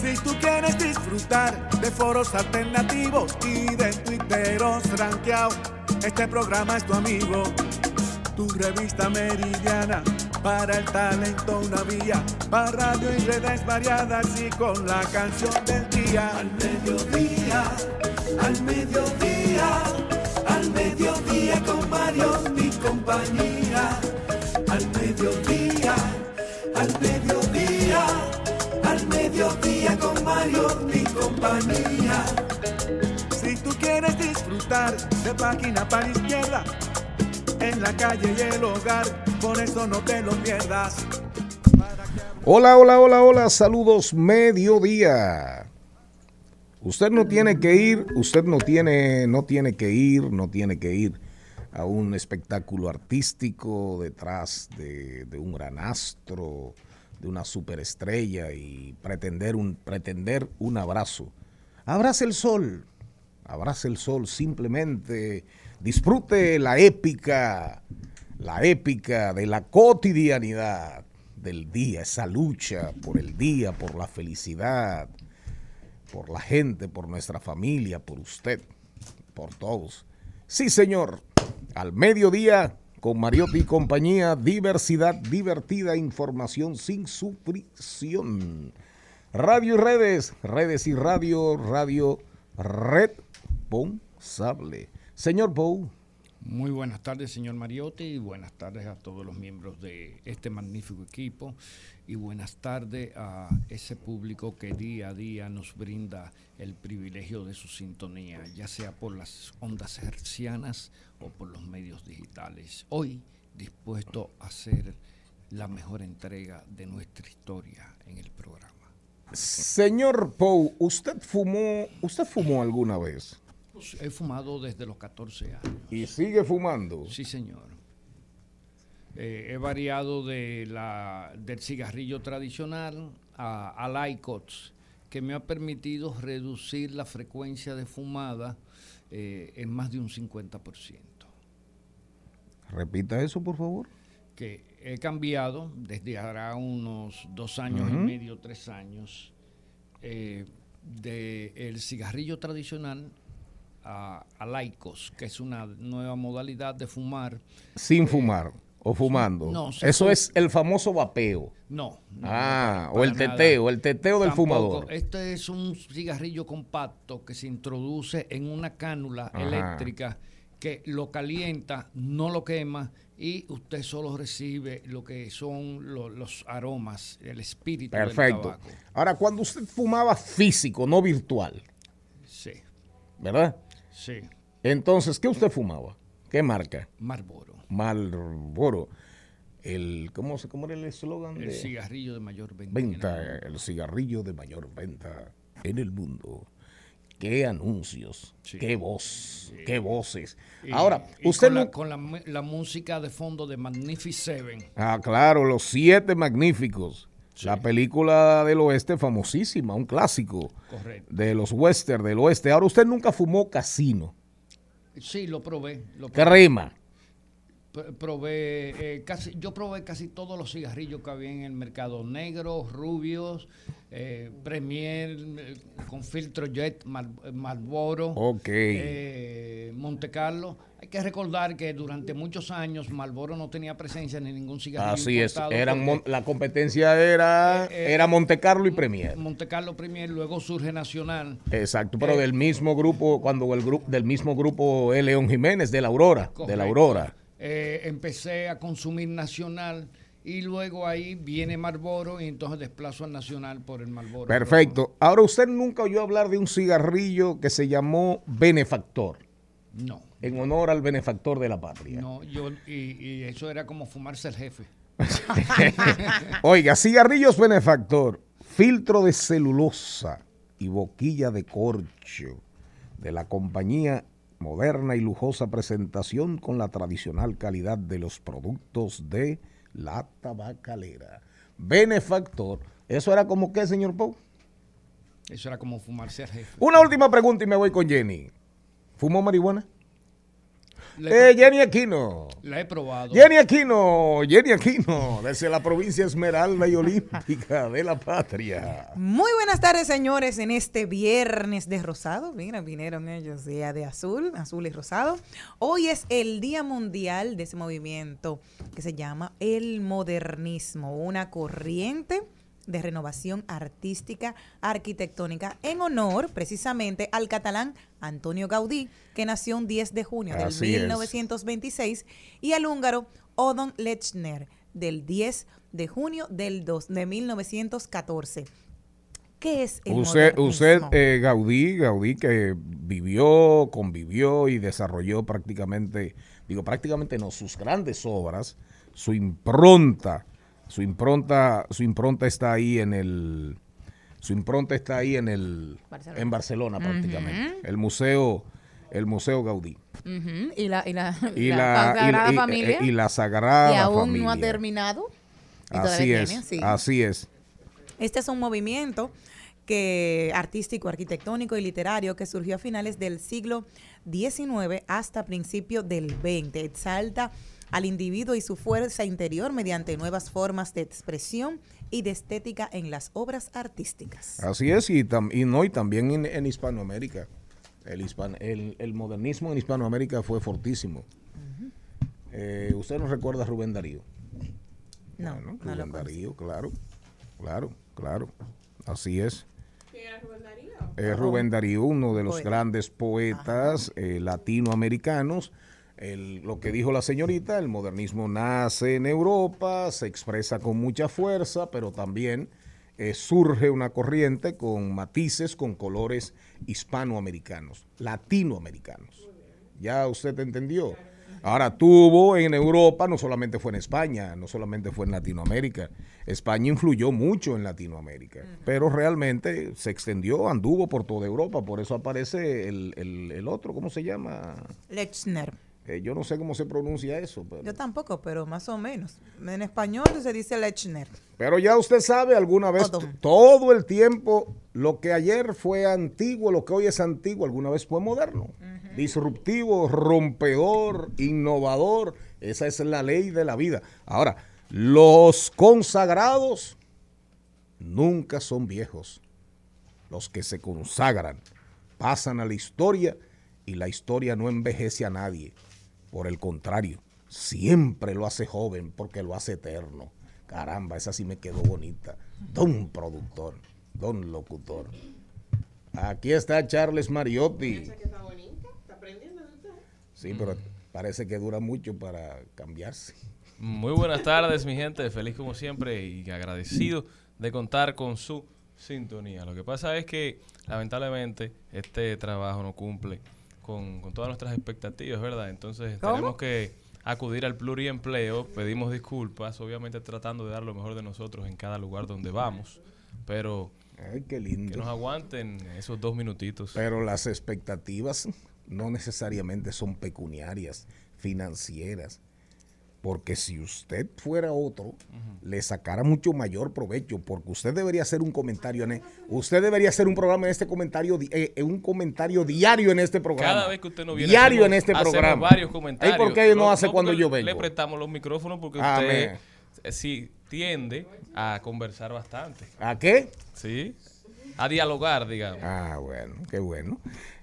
Si tú quieres disfrutar de foros alternativos y de tuiteros rankeados, este programa es tu amigo. Tu revista meridiana, para el talento una vía, para radio y redes variadas y con la canción del día. Al mediodía, al mediodía al mediodía con Mario mi compañía. Al mediodía, al mediodía, mediodía con Mario mi compañía. Si tú quieres disfrutar de página para izquierda, en la calle y el hogar, por eso no te lo pierdas. Hola, hola, hola, hola, saludos mediodía. Usted no tiene que ir, usted no tiene, no tiene que ir, no tiene que ir a un espectáculo artístico detrás de, un gran astro, de una superestrella y pretender un, pretender un abrazo. Abrace el sol, abrace el sol, simplemente disfrute la épica, la épica de la cotidianidad del día, esa lucha por el día, por la felicidad, por la gente, por nuestra familia, por usted, por todos. Sí, señor, al mediodía con Mariotti y compañía, diversidad divertida, información sin supresión. Radio y redes, redes y radio, radio responsable. Señor Pou. Muy buenas tardes, señor Mariotti, y buenas tardes a todos los miembros de este magnífico equipo y buenas tardes a ese público que día a día nos brinda el privilegio de su sintonía, ya sea por las ondas hercianas o por los medios digitales. Hoy dispuesto a hacer la mejor entrega de nuestra historia en el programa. Señor Pou, ¿usted fumó, usted fumó alguna vez? He fumado desde los 14 años. ¿Y sigue fumando? Sí, señor. Eh, he variado de la, del cigarrillo tradicional a, a Lycots, que me ha permitido reducir la frecuencia de fumada eh, en más de un 50%. Repita eso, por favor. Que he cambiado desde ahora unos dos años y medio, tres años, eh, del cigarrillo tradicional a, a Laicos, que es una nueva modalidad de fumar. Sin fumar. ¿O fumando? No, Eso es el famoso vapeo. No. ah, o el teteo, el teteo del fumador. Este es un cigarrillo compacto que se introduce en una cánula eléctrica que lo calienta, no lo quema y usted solo recibe lo que son los aromas, el espíritu Perfecto. del tabaco. Ahora, cuando usted fumaba físico, no virtual. Sí. ¿Verdad? Sí. Entonces, ¿qué usted fumaba? ¿Qué marca? Marlboro. Marlboro. El, ¿cómo, ¿Cómo era el eslogan? El cigarrillo de mayor venta. Venta, el, cigarrillo de mayor venta en el mundo. Qué anuncios, qué voz, qué voces. Ahora, usted con, la, música de fondo de Magnificent Seven. Ah, claro, los siete magníficos. La película del oeste famosísima, un clásico Correcto. de los western del oeste. Ahora, usted nunca fumó casino. Sí, lo probé. Lo probé. ¿Qué rima? Probé eh, casi yo probé casi todos los cigarrillos que había en el mercado. Negros rubios eh, Premier eh, con filtro jet Marlboro okay. Monte Carlo. Hay que recordar que durante muchos años Marlboro no tenía presencia en ningún cigarrillo así es eran la competencia era era Monte Carlo y Premier. Monte Carlo Premier luego surge Nacional. Exacto pero del mismo grupo cuando el grupo del mismo grupo León Jiménez de la Aurora de la Aurora eh, empecé a consumir nacional y luego ahí viene Marlboro y entonces desplazo al nacional por el Marlboro. Perfecto. Ahora usted nunca oyó hablar de un cigarrillo que se llamó Benefactor. No. en honor al benefactor de la patria. No, yo, y, y eso era como fumarse el jefe. Oiga, cigarrillos benefactor, filtro de celulosa y boquilla de corcho de la compañía moderna y lujosa presentación con la tradicional calidad de los productos de la tabacalera. Benefactor, ¿eso era como qué, señor Pau? Eso era como fumarse al jefe. Una última pregunta y me voy con Jenny. ¿Fumó marihuana? Eh, Jenny Aquino. la he probado. Jenny Aquino, Jenny Aquino, desde la provincia Esmeralda y Olímpica de la Patria. Muy buenas tardes, señores, en este viernes de rosado. Mira, vinieron ellos día de azul, azul y rosado. Hoy es el Día Mundial de ese movimiento que se llama el modernismo, una corriente de renovación artística arquitectónica en honor precisamente al catalán Antonio Gaudí, que nació un 10 de junio del Así es. 1926, y al húngaro Odon Lechner del 10 de junio del dos- de 1914. ¿Qué es el Usted, usted eh, Gaudí, Gaudí que vivió, convivió y desarrolló prácticamente, digo prácticamente no, sus grandes obras, su impronta, su impronta, su impronta está ahí en el, su impronta está ahí en el, Barcelona. en Barcelona prácticamente, el museo, el museo Gaudí Y la, y la, y la la, y Sagrada y- Familia. y la Sagrada y aún Familia. no ha terminado. Y Así todavía es, tiene, sí. así es. Este es un movimiento que artístico, arquitectónico y literario que surgió a finales del siglo XIX hasta principios del XX. Exalta al individuo y su fuerza interior mediante nuevas formas de expresión y de estética en las obras artísticas. Así es, y, tam- y no, y también en, en Hispanoamérica. El, hispan- el, el modernismo en Hispanoamérica fue fortísimo. Eh, ¿Usted no recuerda a Rubén Darío? No, Bueno, no Rubén. Darío, claro, claro, claro. Así es. Es Rubén Darío, uno de los Poeta. grandes poetas eh, latinoamericanos. El- lo que dijo la señorita, el modernismo nace en Europa, se expresa con mucha fuerza, pero también eh, surge una corriente con matices, con colores hispanoamericanos, latinoamericanos. ¿Ya usted entendió? Ahora tuvo en Europa, no solamente fue en España, no solamente fue en Latinoamérica. España influyó mucho en Latinoamérica, pero realmente se extendió, anduvo por toda Europa, por eso aparece el, el- el otro, ¿cómo se llama? Lechner. Eh, yo no sé cómo se pronuncia eso, pero, Yo tampoco, pero más o menos. En español se dice Lechner. pero ya usted sabe alguna vez, todo el tiempo, lo que ayer fue antiguo, lo que hoy es antiguo, alguna vez fue moderno. Disruptivo, rompedor, innovador, esa es la ley de la vida. Ahora, los consagrados nunca son viejos. Los que se consagran pasan a la historia y la historia no envejece a nadie. Por el contrario, siempre lo hace joven porque lo hace eterno. Caramba, esa sí me quedó bonita. Don productor, don locutor. Aquí está Charles Mariotti. Sí, pero parece que dura mucho para cambiarse. Muy buenas tardes, mi gente. Feliz como siempre y agradecido de contar con su sintonía. Lo que pasa es que, lamentablemente, este trabajo no cumple con, con todas nuestras expectativas, ¿verdad? Entonces, ¿Cómo? tenemos que acudir al pluriempleo. Pedimos disculpas, obviamente tratando de dar lo mejor de nosotros en cada lugar donde vamos. Pero Ay, qué que lindo. nos aguanten esos dos minutitos. Pero las expectativas no necesariamente son pecuniarias, financieras. Porque si usted fuera otro, le sacara mucho mayor provecho, porque usted debería hacer un comentario en e- usted debería hacer un programa en este comentario, eh, eh, un comentario diario en este programa. Cada vez que usted no viene, diario hacemos- en este programa. varios comentarios. ¿Y por qué no hace cuando yo vengo? Le prestamos los micrófonos porque usted eh, sí tiende a conversar bastante. ¿A qué? ¿Sí? A dialogar, digamos. Ah, bueno, qué bueno.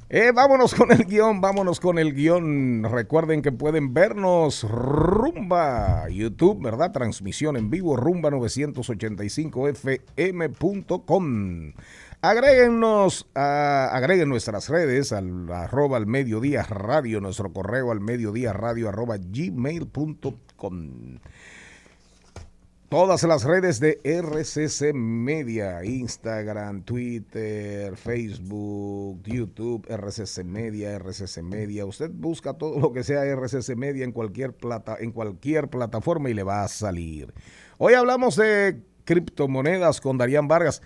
Eh, vámonos con el guion, vámonos con el guion. Recuerden que pueden vernos rumba YouTube, ¿verdad? Transmisión en vivo, rumba 985fm.com. Agréguenos, a- agreguen nuestras redes al arroba al mediodía radio, nuestro correo al mediodía radio arroba gmail.com. todas las redes de RCC Media, Instagram, Twitter, Facebook, YouTube, RCC Media, RCC Media. Usted busca todo lo que sea RCC Media en cualquier plata, en cualquier plataforma y le va a salir. Hoy hablamos de criptomonedas con Darían Vargas.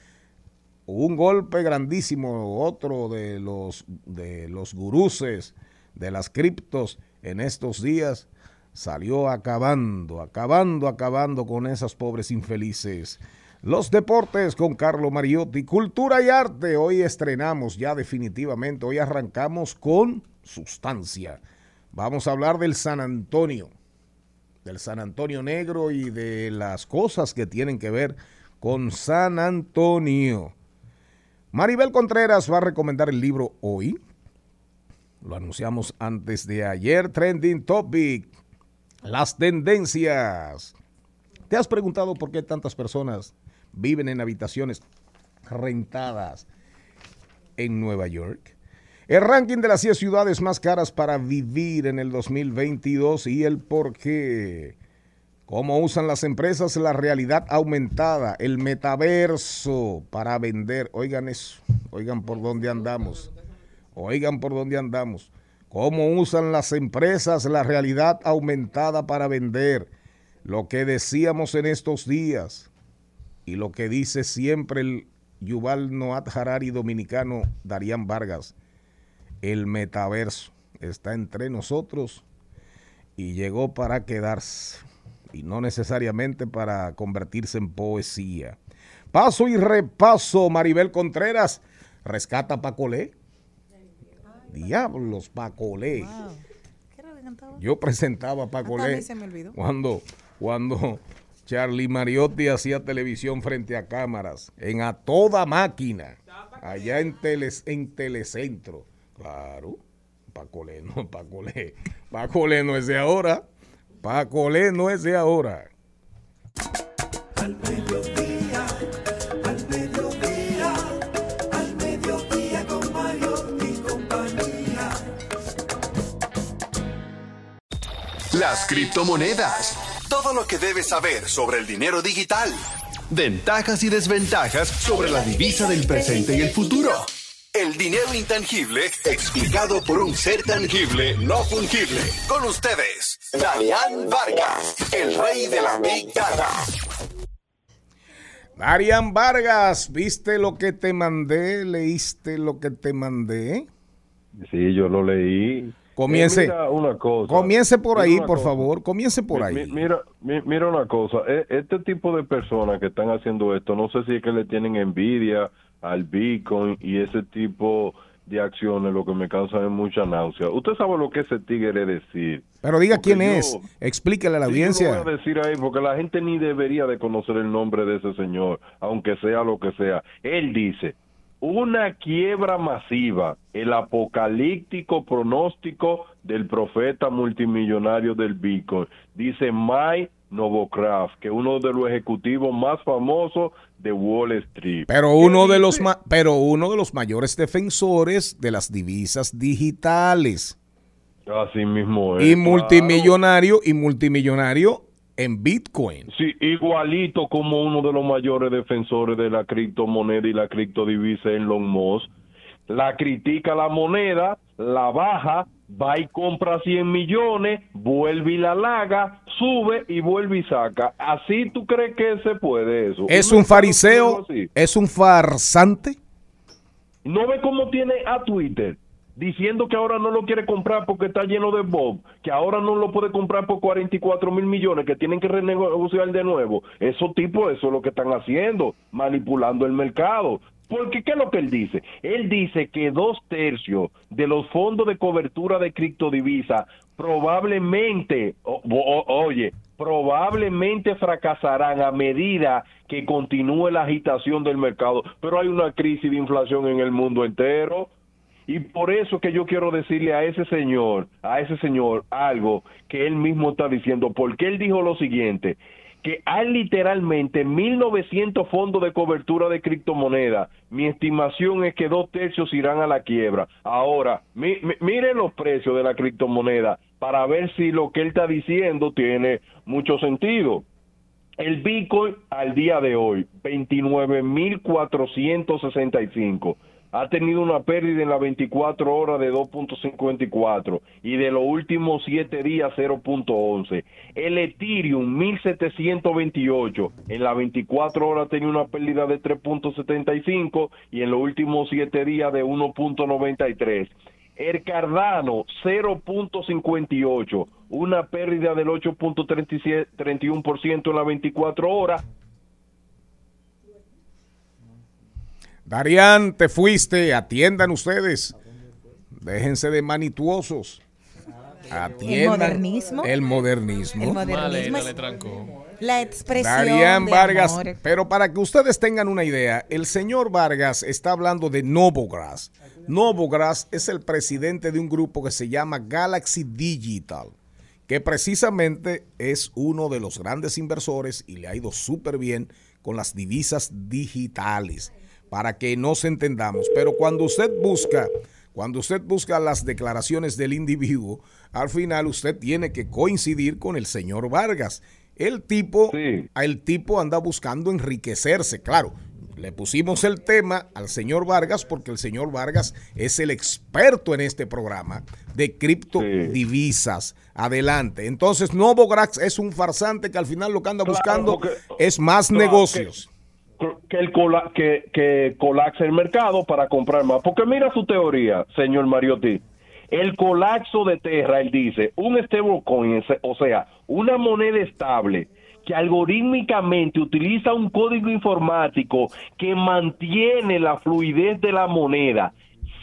Un golpe grandísimo, otro de los de los guruses de las criptos en estos días salió acabando, acabando, acabando con esas pobres infelices. Los deportes con Carlo Mariotti, cultura y arte. Hoy estrenamos ya definitivamente, hoy arrancamos con sustancia. Vamos a hablar del San Antonio, del San Antonio Negro y de las cosas que tienen que ver con San Antonio. Maribel Contreras va a recomendar el libro hoy. Lo anunciamos antes de ayer, Trending Topic. Las tendencias. ¿Te has preguntado por qué tantas personas viven en habitaciones rentadas en Nueva York? El ranking de las 10 ciudades más caras para vivir en el 2022 y el por qué. Cómo usan las empresas la realidad aumentada, el metaverso para vender. Oigan eso, oigan por dónde andamos. Oigan por dónde andamos cómo usan las empresas la realidad aumentada para vender, lo que decíamos en estos días y lo que dice siempre el Yuval Noat Harari dominicano Darían Vargas, el metaverso está entre nosotros y llegó para quedarse y no necesariamente para convertirse en poesía. Paso y repaso, Maribel Contreras, rescata Pacolé Diablos, Pacolé. Yo presentaba a Pacolé cuando, cuando Charlie Mariotti hacía televisión frente a cámaras, en a toda máquina, allá en, teles, en Telecentro. Claro, Pacolé no, Pacolé. Pacolé no es de ahora. Pacolé no es de ahora. Al Las criptomonedas. Todo lo que debes saber sobre el dinero digital. Ventajas y desventajas sobre la divisa del presente y el futuro. El dinero intangible explicado por un ser tangible no fungible. Con ustedes, Damián Vargas, el rey de la Big Data. Darian Vargas, ¿viste lo que te mandé? ¿Leíste lo que te mandé? Sí, yo lo leí. Comience. Eh, mira una cosa. Comience por ahí, por cosa. favor. Comience por ahí. mi- Mira, mi- mira una cosa, e- este tipo de personas que están haciendo esto, no sé si es que le tienen envidia al Bitcoin y ese tipo de acciones, lo que me causa es mucha náusea. Usted sabe lo que ese tigre decir. Pero diga Porque quién yo- es. Explíquele a la yo audiencia. lo voy a decir ahí porque la gente ni debería de conocer el nombre de ese señor, aunque sea lo que sea. Él dice, una quiebra masiva, el apocalíptico pronóstico del profeta multimillonario del Bitcoin, dice Mike Novokraft, que es uno de los ejecutivos más famosos de Wall Street. Pero uno ¿Qué de los ma- pero uno de los mayores defensores de las divisas digitales Así mismo es. y claro. multimillonario y multimillonario en Bitcoin. Sí, igualito como uno de los mayores defensores de la criptomoneda y la criptodivisa, Elon Musk. La critica la moneda, la baja, va y compra 100 millones, vuelve y la laga, sube y vuelve y saca. ¿Así tú crees que se puede eso? Es un fariseo, es un farsante. ¿No ve cómo tiene a Twitter? Diciendo que ahora no lo quiere comprar porque está lleno de Bob, que ahora no lo puede comprar por 44 mil millones, que tienen que renegociar de nuevo. Esos tipos, eso es lo que están haciendo, manipulando el mercado. Porque, ¿qué es lo que él dice? Él dice que dos tercios de los fondos de cobertura de criptodivisa probablemente, oye, probablemente fracasarán a medida que continúe la agitación del mercado. Pero hay una crisis de inflación en el mundo entero. Y por eso que yo quiero decirle a ese señor, a ese señor, algo que él mismo está diciendo, porque él dijo lo siguiente, que hay literalmente 1.900 fondos de cobertura de criptomonedas. Mi estimación es que dos tercios irán a la quiebra. Ahora, mi, mi- miren los precios de la criptomoneda para ver si lo que él está diciendo tiene mucho sentido. El Bitcoin al día de hoy, 29.465. Ha tenido una pérdida en las 24 horas de 2.54 y de los últimos 7 días 0.11. El Ethereum 1728 en las 24 horas tenido una pérdida de 3.75 y en los últimos 7 días de 1.93. El Cardano 0.58, una pérdida del 8.31% en las 24 horas. Darían, te fuiste, atiendan ustedes. Déjense de manituosos. Atiendan modernismo. El modernismo. El modernismo es le trancó. la expresión Darían de Vargas, amor. pero para que ustedes tengan una idea, el señor Vargas está hablando de Novogratz. Novogratz es el presidente de un grupo que se llama Galaxy Digital, que precisamente es uno de los grandes inversores y le ha ido súper bien con las divisas digitales, para que nos entendamos. Pero cuando usted busca, cuando usted busca las declaraciones del individuo, al final usted tiene que coincidir con el señor Vargas. El tipo, Sí. el tipo anda buscando enriquecerse, claro. Le pusimos el tema al señor Vargas porque el señor Vargas es el experto en este programa de criptodivisas. Adelante. Entonces, Novograx es un farsante que al final lo que anda Claro, buscando porque- es más Claro, negocios. Que el cola- que, que colapse el mercado para comprar más. Porque mira su teoría, señor Mariotti. El colapso de Terra, él dice, un stablecoin, o sea, una moneda estable que algorítmicamente utiliza un código informático que mantiene la fluidez de la moneda.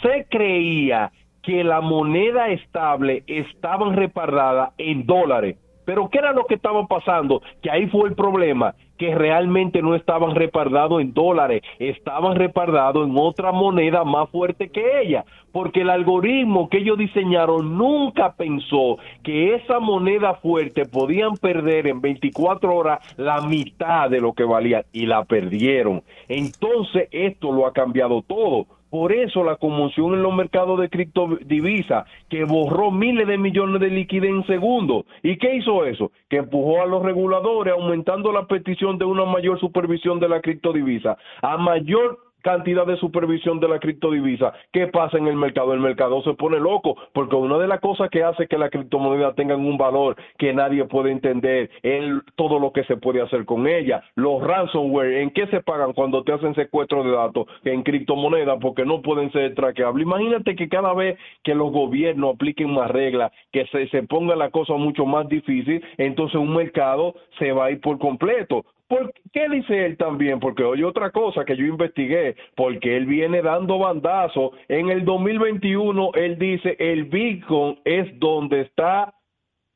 Se creía que la moneda estable estaban respaldadas en dólares. Pero ¿qué era lo que estaba pasando? Que ahí fue el problema, que realmente no estaban respaldados en dólares, estaban respaldados en otra moneda más fuerte que ella, porque el algoritmo que ellos diseñaron nunca pensó que esa moneda fuerte podían perder en 24 horas la mitad de lo que valía y la perdieron. Entonces esto lo ha cambiado todo. Por eso la conmoción en los mercados de criptodivisas, que borró miles de millones de liquidez en segundos. ¿Y qué hizo eso? Que empujó a los reguladores aumentando la petición de una mayor supervisión de la criptodivisa. A mayor cantidad de supervisión de la criptodivisa. ¿Qué pasa en el mercado? El mercado se pone loco porque una de las cosas que hace que la criptomoneda tengan un valor que nadie puede entender es todo lo que se puede hacer con ella. Los ransomware, ¿en qué se pagan cuando te hacen secuestro de datos? En criptomonedas porque no pueden ser traqueables. Imagínate que cada vez que los gobiernos apliquen más reglas, que se, se ponga la cosa mucho más difícil, entonces un mercado se va a ir por completo. ¿Por qué dice él también? Porque oye otra cosa que yo investigué, porque él viene dando bandazos. En el 2021 él dice el Bitcoin es donde está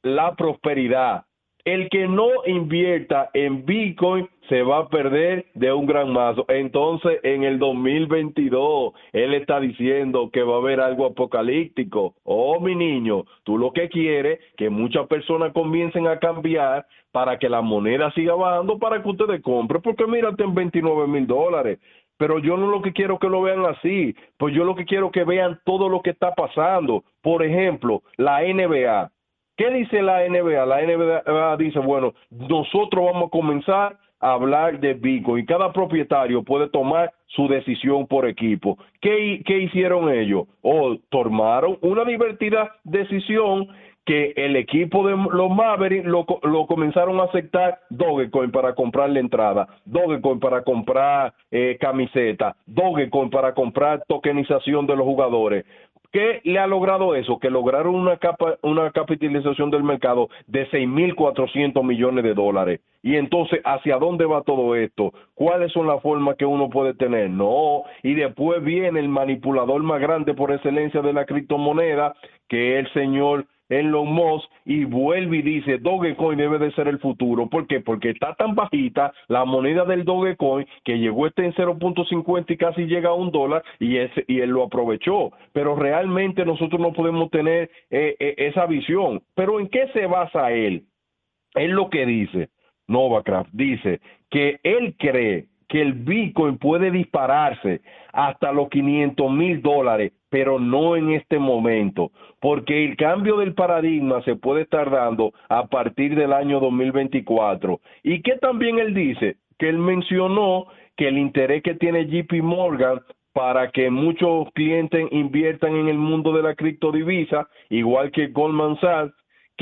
la prosperidad. El que no invierta en Bitcoin se va a perder de un gran mazo. Entonces, en el 2022, él está diciendo que va a haber algo apocalíptico. Oh, mi niño, tú lo que quieres que muchas personas comiencen a cambiar para que la moneda siga bajando para que ustedes compren, porque mírate en 29 mil dólares. Pero yo no lo que quiero que lo vean así, pues yo lo que quiero que vean todo lo que está pasando. Por ejemplo, la NBA. ¿Qué dice la NBA? La NBA dice, bueno, nosotros vamos a comenzar a hablar de Bitcoin y cada propietario puede tomar su decisión por equipo. ¿Qué, qué hicieron ellos? O tomaron una divertida decisión que el equipo de los Mavericks lo, lo comenzaron a aceptar Dogecoin para comprar la entrada, Dogecoin para comprar eh, camiseta, Dogecoin para comprar tokenización de los jugadores. ¿Qué le ha logrado eso? Que lograron una, capa, una capitalización del mercado de 6.400 millones de dólares. Y entonces, ¿hacia dónde va todo esto? ¿Cuáles son las formas que uno puede tener? No. Y después viene el manipulador más grande por excelencia de la criptomoneda, que es el señor Elon Musk y vuelve y dice Dogecoin debe de ser el futuro. ¿Por qué? Porque está tan bajita la moneda del Dogecoin que llegó este en 0.50 y casi llega a un dólar y, ese, y él lo aprovechó. Pero realmente nosotros no podemos tener eh, eh, esa visión. ¿Pero en qué se basa él? Él lo que dice, Novacraft, dice que él cree que el Bitcoin puede dispararse hasta los 500 mil dólares pero no en este momento, porque el cambio del paradigma se puede estar dando a partir del año 2024. Y que también él dice que él mencionó que el interés que tiene JP Morgan para que muchos clientes inviertan en el mundo de la criptodivisa, igual que Goldman Sachs,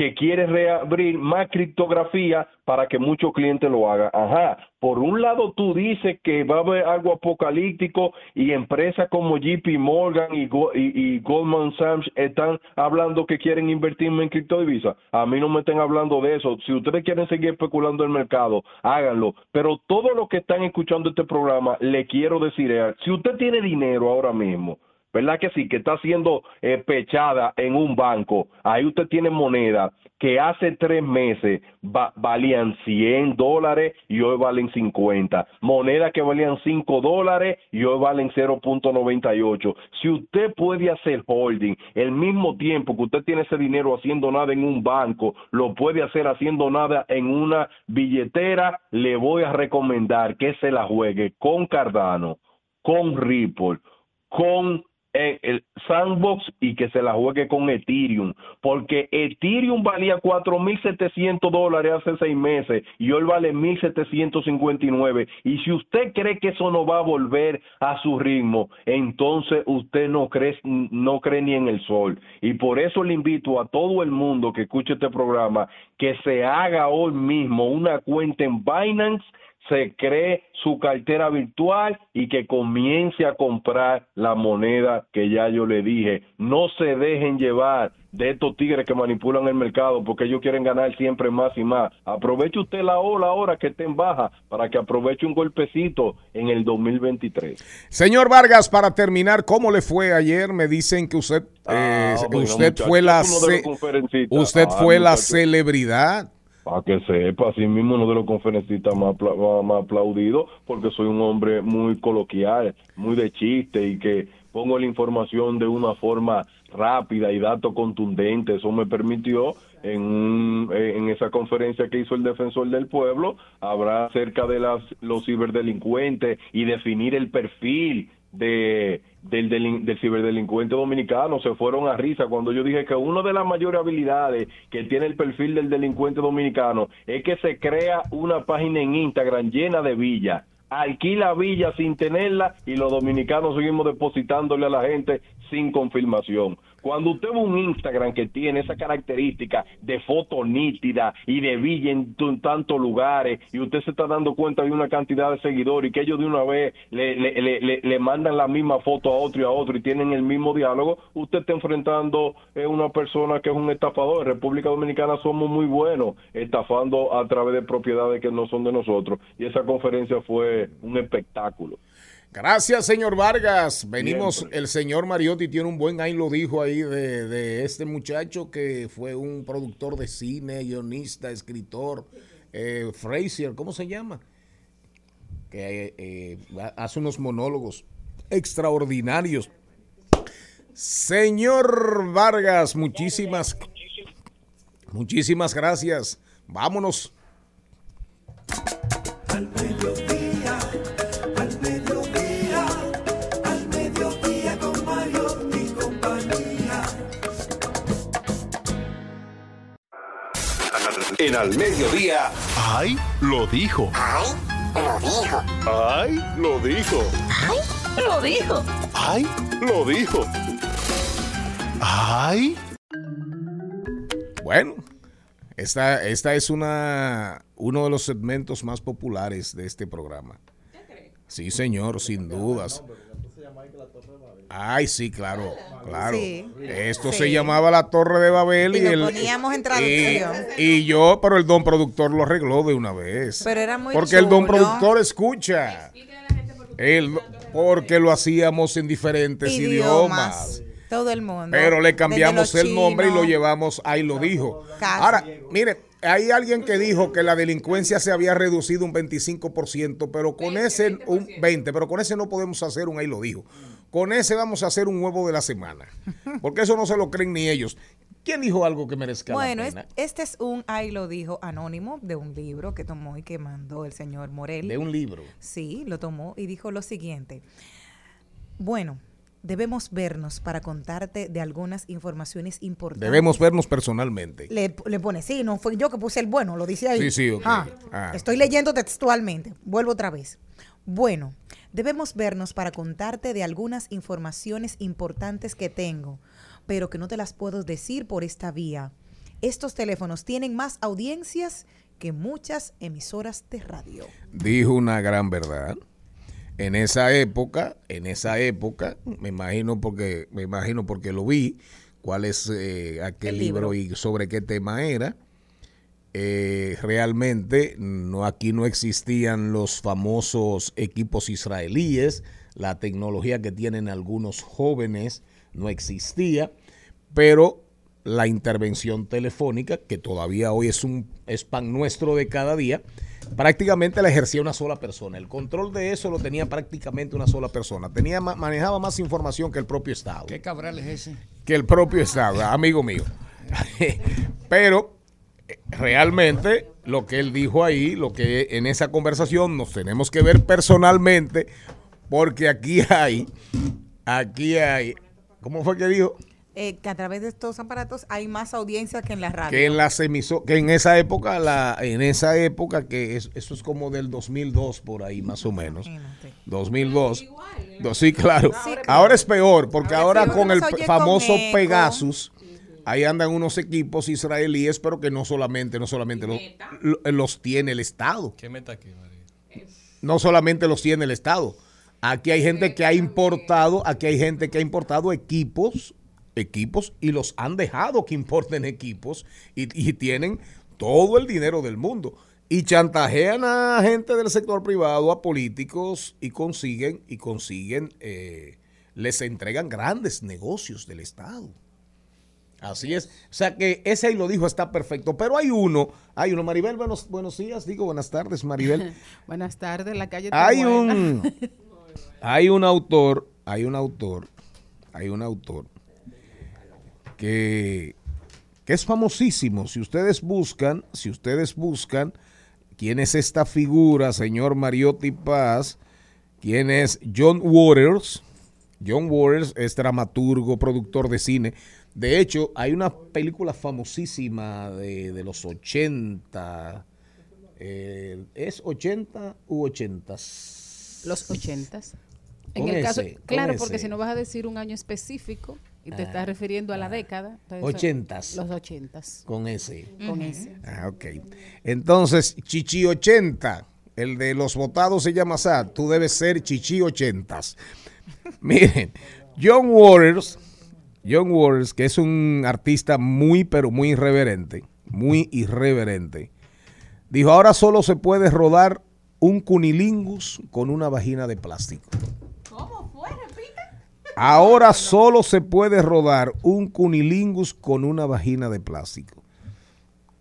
que quiere reabrir más criptografía para que muchos clientes lo hagan. Ajá, por un lado tú dices que va a haber algo apocalíptico y empresas como JP Morgan y, y, Goldman Sachs están hablando que quieren invertir en criptodivisas. A mí no me estén hablando de eso. Si ustedes quieren seguir especulando el mercado, háganlo. Pero todos los que están escuchando este programa, le quiero decir, si usted tiene dinero ahora mismo, ¿verdad que sí? Que está siendo eh, pechada en un banco. Ahí usted tiene moneda que hace tres meses valían 100 dólares y hoy valen 50. Moneda que valían 5 dólares y hoy valen 0.98. Si usted puede hacer holding el mismo tiempo que usted tiene ese dinero haciendo nada en un banco, lo puede hacer haciendo nada en una billetera, le voy a recomendar que se la juegue con Cardano, con Ripple, con el sandbox y que se la juegue con Ethereum, porque Ethereum valía 4.700 dólares hace seis meses y hoy vale 1.759. Y si usted cree que eso no va a volver a su ritmo, entonces usted no cree, no cree ni en el sol. Y por eso le invito a todo el mundo que escuche este programa que se haga hoy mismo una cuenta en Binance se cree su cartera virtual y que comience a comprar la moneda que ya yo le dije. No se dejen llevar de estos tigres que manipulan el mercado porque ellos quieren ganar siempre más y más. Aproveche usted la ola ahora que esté en baja para que aproveche un golpecito en el 2023. Señor Vargas, para terminar, ¿cómo le fue ayer? Me dicen que usted, Ah, eh, bueno, usted muchacho, fue la, usted Ah, fue la muchacho. celebridad. Para que sepa, así mismo uno de los conferencistas más, más, aplaudidos, porque soy un hombre muy coloquial, muy de chiste y que pongo la información de una forma rápida y datos contundentes. Eso me permitió en, eh, en esa conferencia que hizo el defensor del pueblo, habrá acerca de las, los ciberdelincuentes y definir el perfil de del, delin- del ciberdelincuente dominicano se fueron a risa cuando yo dije que una de las mayores habilidades que tiene el perfil del delincuente dominicano es que se crea una página en Instagram llena de villas alquila villas sin tenerla y los dominicanos seguimos depositándole a la gente sin confirmación. Cuando usted ve un Instagram que tiene esa característica de foto nítida y de villa en tantos lugares y usted se está dando cuenta de una cantidad de seguidores y que ellos de una vez le, le, le, le- mandan la misma foto a otro y a otro y tienen el mismo diálogo, usted está enfrentando a una persona que es un estafador. En República Dominicana somos muy buenos estafando a través de propiedades que no son de nosotros y esa conferencia fue un espectáculo. Gracias, señor Vargas. Venimos, Siempre. el señor Mariotti tiene un buen ahí lo dijo ahí de, de este muchacho que fue un productor de cine, guionista, escritor, eh, Frazier, ¿cómo se llama? Que eh, eh, hace unos monólogos extraordinarios. Señor Vargas, muchísimas, muchísimas gracias. Vámonos. Al En al mediodía. ¡Ay! Lo dijo. ¡Ay! Lo dijo. ¡Ay! Lo dijo. Lo dijo. ¡Ay! Lo dijo. ¡Ay! Bueno, esta, esta es una, uno de los segmentos más populares de este programa. Sí, señor, sin dudas. Ay, sí, claro, claro. Sí. Esto Sí. se llamaba la Torre de Babel y, Y lo el poníamos en y, traducción. y yo, pero el don productor lo arregló de una vez. Pero era muy porque el don productor escucha. Él, porque lo hacíamos en diferentes idiomas. Todo el mundo. Pero le cambiamos el nombre y lo llevamos, ahí lo dijo. Casi. Ahora, mire, hay alguien que dijo que la delincuencia se había reducido un 25%, pero con ese, un 20, pero con ese no podemos hacer un ahí lo dijo. Con ese vamos a hacer un huevo de la semana. Porque eso no se lo creen ni ellos. ¿Quién dijo algo que merezca Bueno, la es- pena? este es un ahí lo dijo anónimo de un libro que tomó y que mandó el señor Morel. De un libro. Sí, lo tomó y dijo lo siguiente. Bueno, debemos vernos para contarte de algunas informaciones importantes. Debemos vernos personalmente. Le, le pone, sí, no fue yo que puse el bueno, lo dice ahí. Sí, sí, ok. Ah, Ah. Estoy leyendo textualmente. Vuelvo otra vez. Bueno, debemos vernos para contarte de algunas informaciones importantes que tengo, pero que no te las puedo decir por esta vía. Estos teléfonos tienen más audiencias que muchas emisoras de radio. dijo una gran verdad. En esa época, en esa época, me imagino porque me imagino porque lo vi, cuál es eh, aquel El libro. libro. y sobre qué tema era. Eh, realmente no aquí no existían los famosos equipos israelíes, la tecnología que tienen algunos jóvenes no existía, pero la intervención telefónica, que todavía hoy es un es pan nuestro de cada día, prácticamente la ejercía una sola persona. El control de eso lo tenía prácticamente una sola persona. Tenía ma- manejaba más información que el propio Estado ¿Qué cabral es ese? que el propio Estado, amigo mío. Pero realmente lo que él dijo ahí, lo que en esa conversación nos tenemos que ver personalmente, porque aquí hay, aquí hay, ¿cómo fue que dijo? Eh, que a través de estos aparatos hay más audiencia que en la radio. Que en las emiso- que en esa época, la, en esa época que es- eso es como del 2002 por ahí más o menos. Imagínate. 2002. Do- Sí, claro. Sí, Ahora es peor, porque Ahora con el famoso con. Pegasus, ahí andan unos equipos israelíes, pero que no solamente, no solamente los, lo- los tiene el Estado. ¿Qué meta aquí, María? No solamente los tiene el Estado. Aquí hay gente que ha importado, aquí hay gente que ha importado equipos, equipos y los han dejado que importen equipos y, y tienen todo el dinero del mundo y chantajean a gente del sector privado, a políticos y consiguen y consiguen eh, les entregan grandes negocios del Estado. Así es. O sea que ese ahí lo dijo, está perfecto. Pero hay uno, hay uno, Maribel, buenos, buenos días, digo buenas tardes, Maribel. Buenas tardes, la calle hay buena. un hay un autor hay un autor hay un autor que, que es famosísimo si ustedes buscan si ustedes buscan quién es esta figura señor Mariotti Paz quién es John Waters John Waters es dramaturgo productor de cine de hecho hay una película famosísima de, de los 80 eh, es 80 u 80 Los ochentas. En Con el caso, ese, claro, porque ese. si no vas a decir un año específico y te estás refiriendo a la década. entonces, Ochentas. Los ochentas. con ese Con ese. Ah, ok. Entonces, Chichi 80, el de los votados se llama SAT, tú debes ser Chichi 80. Miren, John Waters, John Waters, que es un artista muy, pero muy irreverente, muy irreverente, dijo, ahora solo se puede rodar un cunilingus con una vagina de plástico. ¿Cómo fue? Repita. Ahora solo se puede rodar un cunilingus con una vagina de plástico.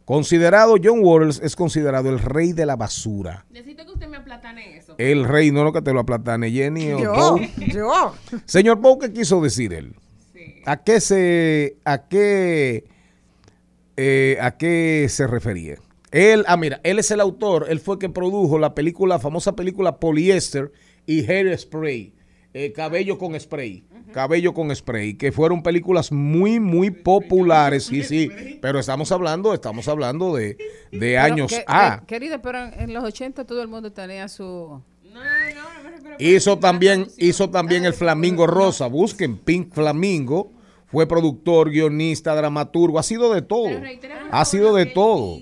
Considerado, John Waters es considerado el rey de la basura. Necesito que usted me aplatane eso. El rey, no lo que te lo aplatane, Jenny Yo, yo. Señor Poe, ¿qué quiso decir él? ¿A qué se, a qué, eh, a qué se refería? Él, ah, mira, él es el autor, él fue que produjo la película, famosa película Polyester y Hair Spray, eh, Cabello con Spray, Cabello con Spray, que fueron películas muy, muy populares, sí, sí, pero estamos hablando, estamos hablando de, de años que- A. que- querida, pero en, en los 80 todo el mundo tenía su... No, no, no, no me refiero a- Hizo también, hizo también el Flamingo Rosa, busquen Pink Flamingo, fue productor, guionista, dramaturgo, ha sido de todo, ha sido de todo.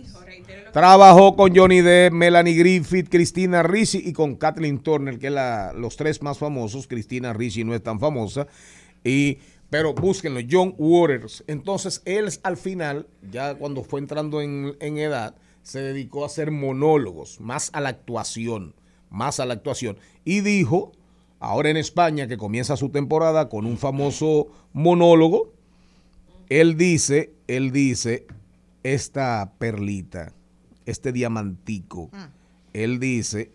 Trabajó con Johnny Depp, Melanie Griffith, Cristina Ricci y con Kathleen Turner, que es la, los tres más famosos. Cristina Ricci no es tan famosa. Y, pero búsquenlo, John Waters. Entonces, él al final, ya cuando fue entrando en, en edad, se dedicó a hacer monólogos, más a la actuación, más a la actuación. Y dijo, ahora en España, que comienza su temporada con un famoso monólogo, él dice, él dice, esta perlita, este diamantico, él dice,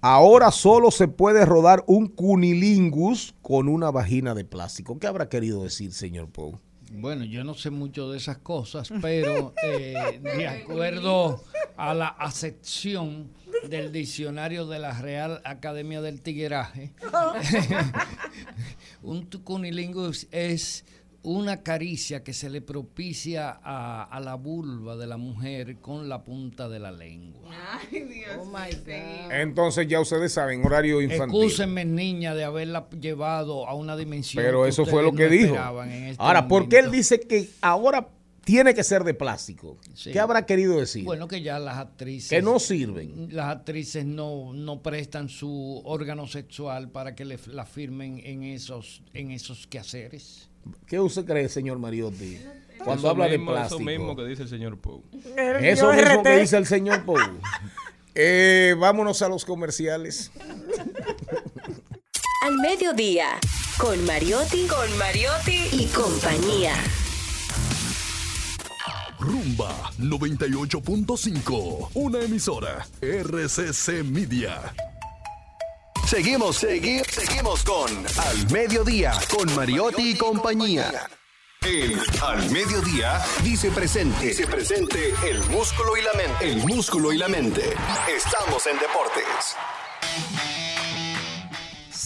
ahora solo se puede rodar un cunilingus con una vagina de plástico. ¿Qué habrá querido decir, señor Poe? Bueno, yo no sé mucho de esas cosas, pero eh, de acuerdo a la acepción del diccionario de la Real Academia del Tigueraje, Un cunilingus es, una caricia que se le propicia a, a la vulva de la mujer con la punta de la lengua. Ay, Dios Oh my God. Entonces ya ustedes saben, horario infantil. Excúsenme, niña, de haberla llevado a una dimensión. Pero que eso fue lo que no dijo. este Ahora, ¿por qué él momento. dice que ahora tiene que ser de plástico? Sí. ¿Qué habrá querido decir? Bueno, que ya las actrices. que no sirven. Las actrices no, no prestan su órgano sexual para que le, la firmen en esos, en esos quehaceres. ¿Qué usted cree, señor Mariotti? Cuando Eso habla mismo- de plástico. Eso mismo que dice el señor Pou. Eso mismo que dice el señor Pou. Eh, vámonos a los comerciales. Al mediodía, con Mariotti, con Mariotti y compañía. Rumba 98.5, una emisora RCC Media. Seguimos, segui- seguimos con Al Mediodía, con Mariotti y compañía. El Al Mediodía dice presente. Dice presente el músculo y la mente. El músculo y la mente. Estamos en deportes.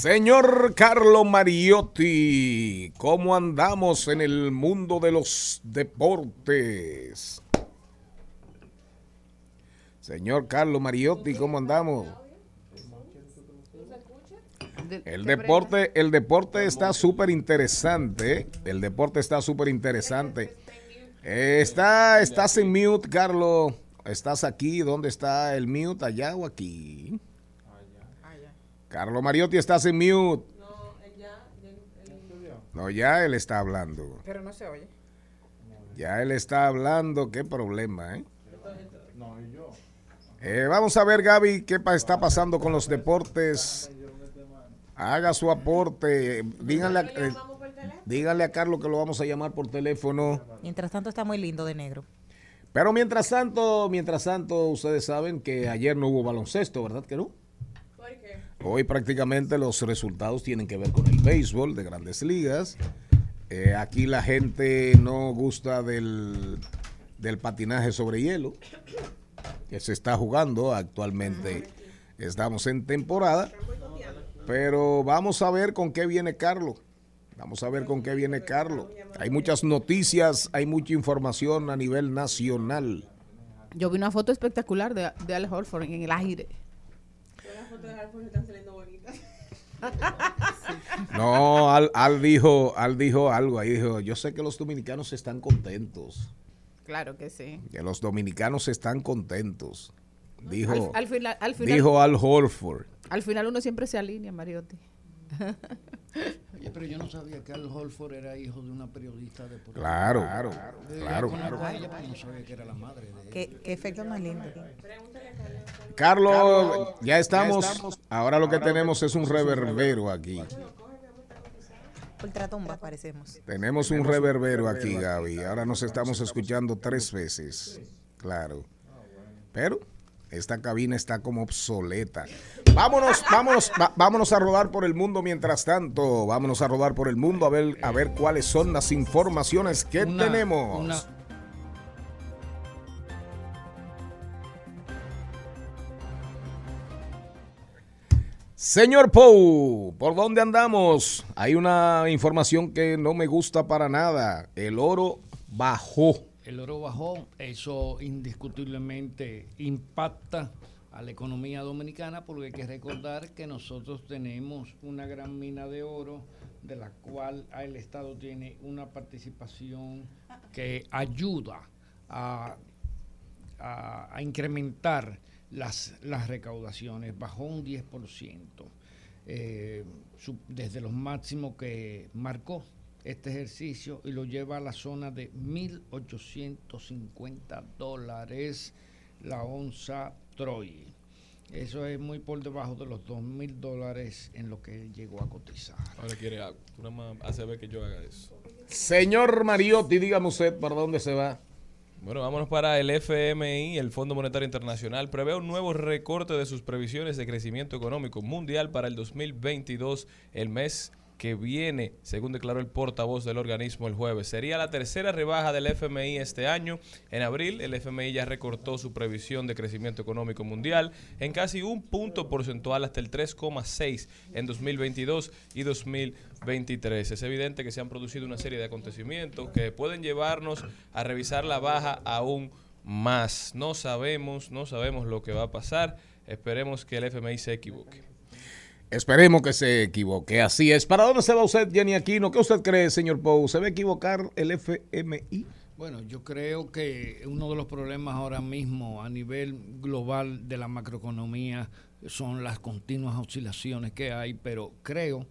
Señor Carlo Mariotti, ¿cómo andamos en el mundo de los deportes? Señor Carlo Mariotti, ¿cómo andamos? El ¿qué deporte, el deporte está súper interesante. El deporte está súper interesante. Eh, está, estás en mute, Carlos. ¿Estás aquí? ¿Dónde está el mute? ¿Allá o aquí? Carlos Mariotti, estás en mute. No, ya él está hablando. Pero no se oye. Ya él está hablando. Qué problema, ¿eh? Eh, vamos a ver, Gaby, qué pa- está pasando con los deportes. Haga su aporte. Díganle a, eh, díganle a Carlos que lo vamos a llamar por teléfono. Mientras tanto está muy lindo de negro. Pero mientras tanto, mientras tanto, ustedes saben que ayer no hubo baloncesto, ¿verdad que no? Hoy prácticamente los resultados tienen que ver con el béisbol de grandes ligas. Eh, aquí la gente no gusta del, del patinaje sobre hielo, que se está jugando actualmente. Estamos en temporada, pero vamos a ver con qué viene Carlos. Vamos a ver con qué viene Carlos. Hay muchas noticias, hay mucha información a nivel nacional. Yo vi una foto espectacular de, de Al en el aire. Las fotos de Alfonso están saliendo bonitas. No, Al, Al dijo, Al dijo algo ahí, dijo, yo sé que los dominicanos están contentos, Claro que sí. que los dominicanos están contentos, dijo, Al, al final, al final, dijo Al Horford. al final uno siempre se alinea, Mariotti. Oye, pero yo no sabía que Al Holford era hijo de una periodista deportiva. Claro, claro, claro. conozco a ella, pero no sabía que era la madre de ella. ¿Qué, qué efecto más lindo tiene. Carlos, ya estamos, ahora lo que tenemos es un reverbero aquí. Ultratumba parecemos. Tenemos un reverbero aquí, Gaby. Ahora nos estamos escuchando tres veces. Claro. Pero esta cabina está como obsoleta. Vámonos, vámonos, va- vámonos a rodar por el mundo mientras tanto. Vámonos a rodar por el mundo a ver, a ver cuáles son las informaciones que Una- tenemos. una- Señor Pou, ¿por dónde andamos? Hay una información que no me gusta para nada. El oro bajó. El oro bajó, eso indiscutiblemente impacta a la economía dominicana porque hay que recordar que nosotros tenemos una gran mina de oro de la cual el Estado tiene una participación que ayuda a, incrementar las, las recaudaciones, bajó un 10%, eh, desde los máximos que marcó este ejercicio y lo lleva a la zona de 1.850 dólares la onza Troy. Eso es muy por debajo de los 2.000 dólares en lo que llegó a cotizar. Ahora quiere algo. Tú nada más hace ver que yo haga eso. Señor Mariotti, dígame usted para dónde se va. Bueno, vámonos para el FMI. El Fondo Monetario Internacional prevé un nuevo recorte de sus previsiones de crecimiento económico mundial para el 2022. El mes que viene, según declaró el portavoz del organismo el jueves. Sería la tercera rebaja del FMI este año. En abril, el FMI ya recortó su previsión de crecimiento económico mundial en casi un punto porcentual hasta el 3,6 en 2022 y 2023. Es evidente que se han producido una serie de acontecimientos que pueden llevarnos a revisar la baja aún más. No sabemos, no sabemos lo que va a pasar. Esperemos que el FMI se equivoque. Esperemos que se equivoque. Así es. ¿Para dónde se va usted, Jenny Aquino? ¿Qué usted cree, señor Pou? ¿Se va a equivocar el FMI? Bueno, yo creo que uno de los problemas ahora mismo a nivel global de la macroeconomía son las continuas oscilaciones que hay, pero creo,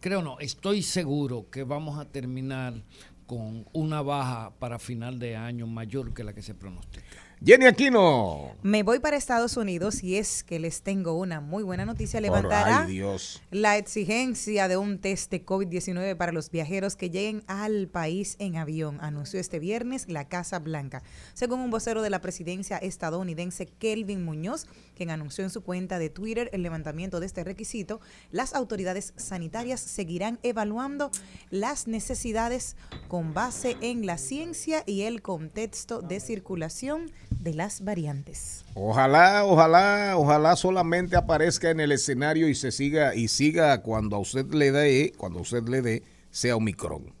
creo no, estoy seguro que vamos a terminar con una baja para final de año mayor que la que se pronostica. Jenny Aquino. Me voy para Estados Unidos y es que les tengo una muy buena noticia. Levantará Dios. la exigencia de un test de COVID-19 para los viajeros que lleguen al país en avión, anunció este viernes la Casa Blanca. Según un vocero de la presidencia estadounidense, Kelvin Muñoz, quien anunció en su cuenta de Twitter el levantamiento de este requisito, las autoridades sanitarias seguirán evaluando las necesidades con base en la ciencia y el contexto de circulación de las variantes. Ojalá, ojalá, ojalá solamente aparezca en el escenario y se siga y siga cuando a usted le dé, cuando a usted le dé, sea Omicron.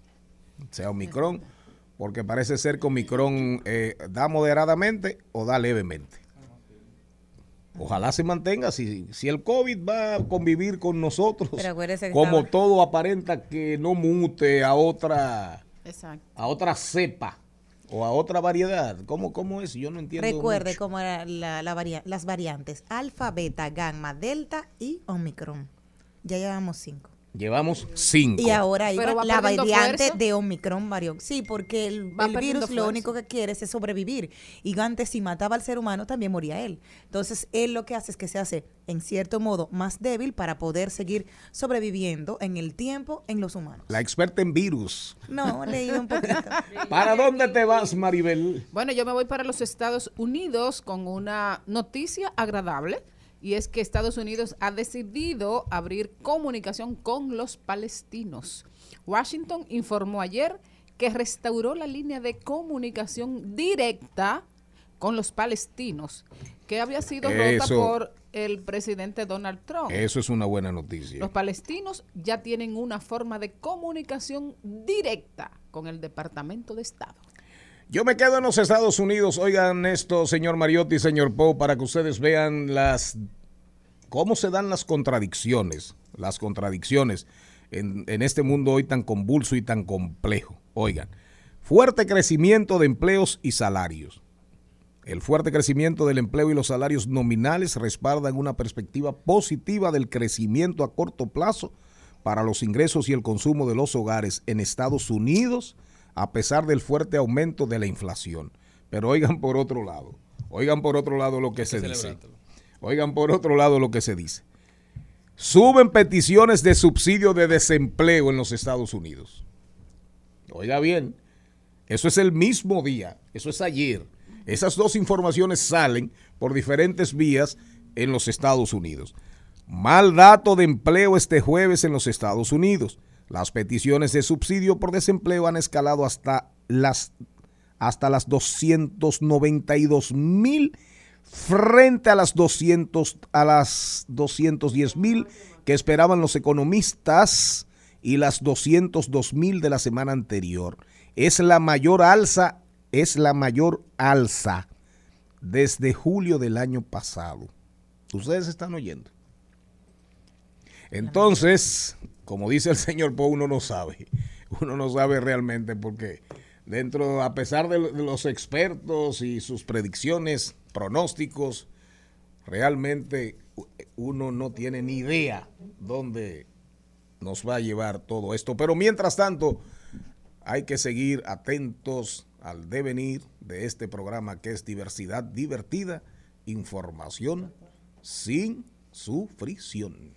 Sea Omicron, porque parece ser que Omicron eh, da moderadamente o da levemente. Ojalá se mantenga. Si, si el COVID va a convivir con nosotros, como estaba- todo aparenta que no mute a otra, Exacto. a otra cepa o a otra variedad. ¿Cómo, cómo es? Yo no entiendo. Recuerde mucho. cómo eran la, la varia- las variantes alfa, beta, gamma, delta y omicron. Ya llevamos cinco. Llevamos cinco. Y ahora va la variante fuerza. de Omicron varió. Sí, porque el, virus lo único que quiere es sobrevivir. Y antes si mataba al ser humano también moría él. Entonces él lo que hace es que se hace en cierto modo más débil para poder seguir sobreviviendo en el tiempo en los humanos. La experta en virus. No, leído un poquito. ¿Para dónde te vas, Maribel? Bueno, yo me voy para los Estados Unidos con una noticia agradable y es que Estados Unidos ha decidido abrir comunicación con los palestinos. Washington informó ayer que restauró la línea de comunicación directa con los palestinos que había sido rota por el presidente Donald Trump. Eso es una buena noticia. Los palestinos ya tienen una forma de comunicación directa con el Departamento de Estado. Yo me quedo en los Estados Unidos. Oigan esto, señor Mariotti señor Poe, para que ustedes vean las cómo se dan las contradicciones, las contradicciones en, en este mundo hoy tan convulso y tan complejo. Oigan, fuerte crecimiento de empleos y salarios. El fuerte crecimiento del empleo y los salarios nominales respaldan una perspectiva positiva del crecimiento a corto plazo para los ingresos y el consumo de los hogares en Estados Unidos, a pesar del fuerte aumento de la inflación. Pero oigan por otro lado, oigan por otro lado lo que se dice. Oigan por otro lado lo que se dice. Suben peticiones de subsidio de desempleo en los Estados Unidos. Oiga bien, eso es el mismo día, eso es ayer. Esas dos informaciones salen por diferentes vías en los Estados Unidos. Mal dato de empleo este jueves en los Estados Unidos. Las peticiones de subsidio por desempleo han escalado hasta las hasta las 292 mil frente a las 200 a las 210 mil que esperaban los economistas y las 202 mil de la semana anterior. Es la mayor alza, es la mayor alza desde julio del año pasado. Ustedes están oyendo. Entonces, como dice el señor Poe, uno no sabe. Uno no sabe realmente porque dentro, a pesar de, los expertos y sus predicciones, pronósticos, realmente uno no tiene ni idea dónde nos va a llevar todo esto. Pero mientras tanto, hay que seguir atentos al devenir de este programa que es diversidad divertida, información sin sufrición.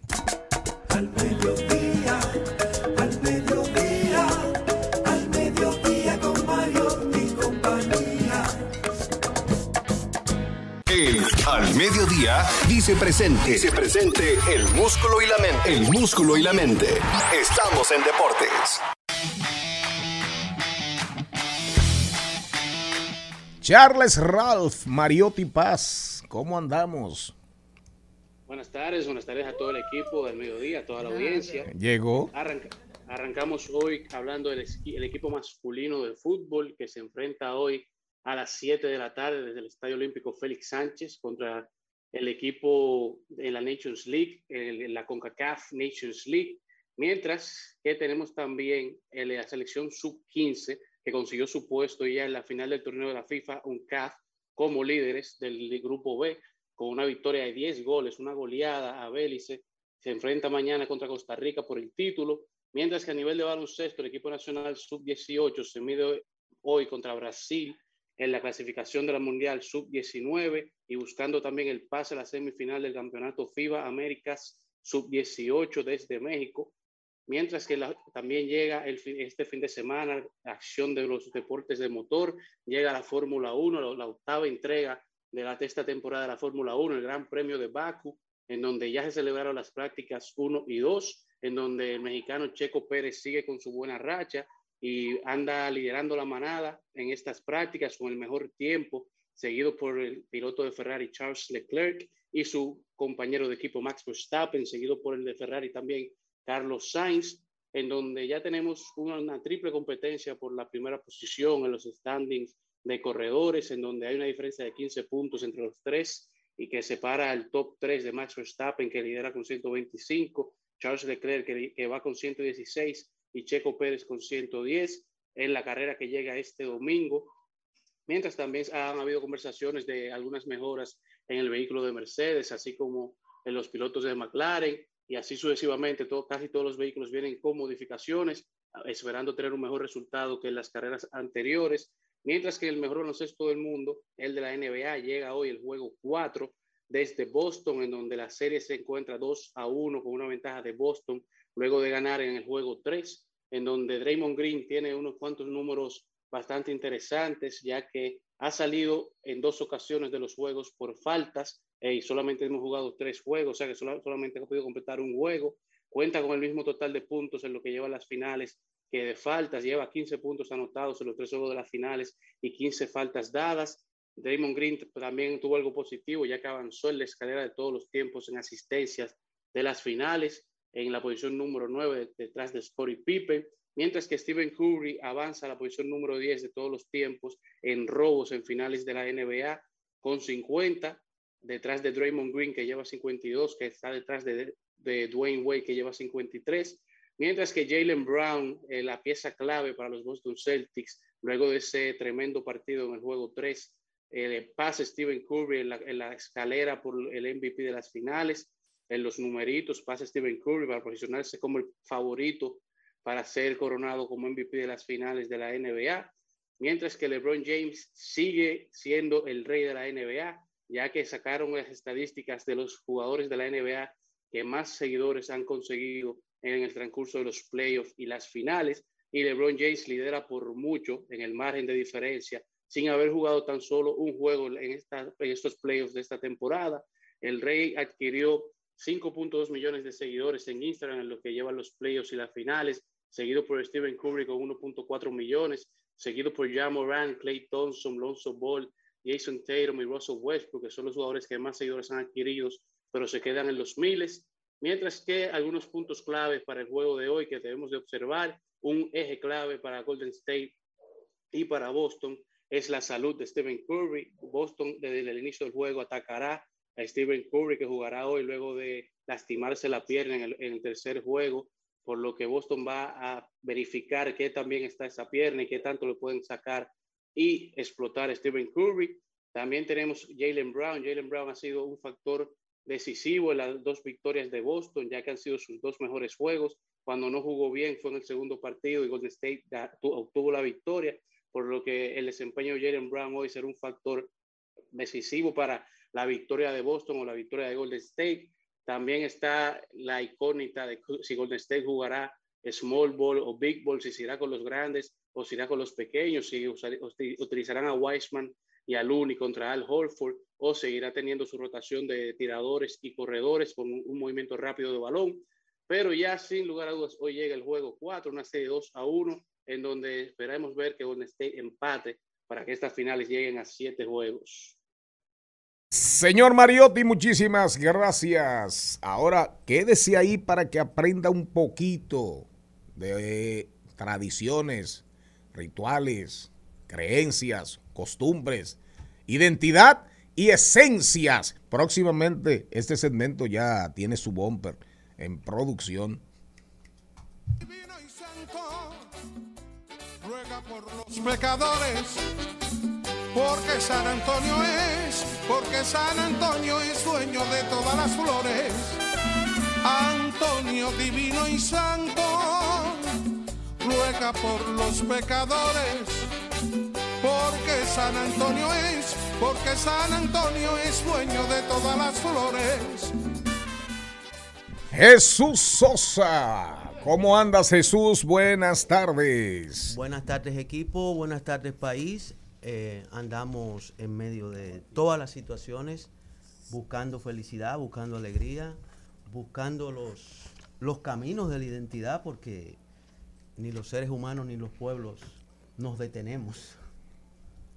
Al mediodía, al mediodía, al mediodía con Mario y compañía. El al mediodía dice presente. Dice presente el músculo y la mente. El músculo y la mente. Estamos en deportes. Charles Ralph, Mariotti Paz, ¿cómo andamos? Buenas tardes, buenas tardes a todo el equipo del mediodía, a toda la audiencia. Llegó. Arranca- arrancamos hoy hablando del el equipo masculino de fútbol que se enfrenta hoy a las 7 de la tarde desde el Estadio Olímpico Félix Sánchez contra el equipo de la Nations League, el- la CONCACAF Nations League, mientras que tenemos también la selección sub-15 que consiguió su puesto ya en la final del torneo de la FIFA, un CAF, como líderes del grupo B, con una victoria de 10 goles, una goleada a Bélice. Se enfrenta mañana contra Costa Rica por el título, mientras que a nivel de baloncesto, el equipo nacional sub-18 se mide hoy contra Brasil en la clasificación de la Mundial sub-19 y buscando también el pase a la semifinal del Campeonato FIBA Américas sub-18 desde México. Mientras que también llega este fin de semana la acción de los deportes de motor, llega la Fórmula 1, la, la octava entrega de la de esta temporada de la Fórmula 1, el Gran Premio de Baku, en donde ya se celebraron las prácticas 1 y 2, en donde el mexicano Checo Pérez sigue con su buena racha y anda liderando la manada en estas prácticas con el mejor tiempo, seguido por el piloto de Ferrari Charles Leclerc y su compañero de equipo Max Verstappen, seguido por el de Ferrari también Carlos Sainz, en donde ya tenemos una triple competencia por la primera posición en los standings de corredores, en donde hay una diferencia de 15 puntos entre los tres y que separa al top 3 de Max Verstappen, que lidera con 125, Charles Leclerc, que, que va con 116, y Checo Pérez con 110 en la carrera que llega este domingo. Mientras también han habido conversaciones de algunas mejoras en el vehículo de Mercedes, así como en los pilotos de McLaren, y así sucesivamente, todo, casi todos los vehículos vienen con modificaciones, esperando tener un mejor resultado que en las carreras anteriores. Mientras que el mejor baloncesto del mundo, el de la NBA, llega hoy el juego 4 desde Boston, en donde la serie se encuentra 2 a 1 con una ventaja de Boston, luego de ganar en el juego 3, en donde Draymond Green tiene unos cuantos números bastante interesantes, ya que ha salido en dos ocasiones de los juegos por faltas eh, y solamente hemos jugado tres juegos, o sea que sola- solamente ha podido completar un juego. Cuenta con el mismo total de puntos en lo que lleva las finales que de faltas, lleva 15 puntos anotados en los tres juegos de las finales y 15 faltas dadas. Draymond Green también tuvo algo positivo, ya que avanzó en la escalera de todos los tiempos en asistencias de las finales, en la posición número 9 detrás de Scottie Pippen, mientras que Stephen Curry avanza a la posición número 10 de todos los tiempos en robos en finales de la NBA con 50, detrás de Draymond Green que lleva 52, que está detrás de, de Dwayne Wade que lleva 53, mientras que Jalen Brown, eh, la pieza clave para los Boston Celtics, luego de ese tremendo partido en el juego 3, eh, pasa Stephen Curry en la, en la escalera por el MVP de las finales, en los numeritos pasa Stephen Curry para posicionarse como el favorito para ser coronado como MVP de las finales de la NBA, mientras que LeBron James sigue siendo el rey de la NBA, ya que sacaron las estadísticas de los jugadores de la NBA que más seguidores han conseguido en el transcurso de los playoffs y las finales, y LeBron James lidera por mucho en el margen de diferencia, sin haber jugado tan solo un juego en, esta, en estos playoffs de esta temporada. El Rey adquirió 5.2 millones de seguidores en Instagram en lo que llevan los playoffs y las finales, seguido por Stephen Curry con 1.4 millones, seguido por Ja Morant, Clay Thompson, Lonzo Ball, Jason Tatum y Russell Westbrook, que son los jugadores que más seguidores han adquirido, pero se quedan en los miles. Mientras que algunos puntos clave para el juego de hoy que debemos de observar, un eje clave para Golden State y para Boston es la salud de Stephen Curry. Boston desde el inicio del juego atacará a Stephen Curry que jugará hoy luego de lastimarse la pierna en el, en el tercer juego, por lo que Boston va a verificar qué también está esa pierna y qué tanto le pueden sacar y explotar a Stephen Curry. También tenemos Jalen Brown. Jalen Brown ha sido un factor decisivo en las dos victorias de Boston, ya que han sido sus dos mejores juegos. Cuando no jugó bien fue en el segundo partido y Golden State obtuvo la victoria, por lo que el desempeño de Jalen Brown hoy será un factor decisivo para la victoria de Boston o la victoria de Golden State. También está la icónica de si Golden State jugará small ball o big ball, si se irá con los grandes o si irá con los pequeños, si utilizarán a Wiseman y a Looney contra Al Holford, o seguirá teniendo su rotación de tiradores y corredores con un, movimiento rápido de balón. Pero ya sin lugar a dudas, hoy llega el juego 4, una serie 2 a 1, en donde esperamos ver que Golden State empate para que estas finales lleguen a 7 juegos. Señor Mariotti, muchísimas gracias. Ahora quédese ahí para que aprenda un poquito de tradiciones, rituales, creencias, costumbres, identidad y esencias. Próximamente este segmento ya tiene su bumper en producción. ruega por los pecadores, porque San Antonio es, porque San Antonio es dueño de todas las flores. Antonio divino y santo, ruega por los pecadores, porque San Antonio es, porque San Antonio es dueño de todas las flores. Jesús Sosa. ¿Cómo andas Jesús? Buenas tardes. Buenas tardes equipo, buenas tardes país. Eh, andamos en medio de todas las situaciones, buscando felicidad, buscando alegría, buscando los, los caminos de la identidad, porque ni los seres humanos ni los pueblos nos detenemos.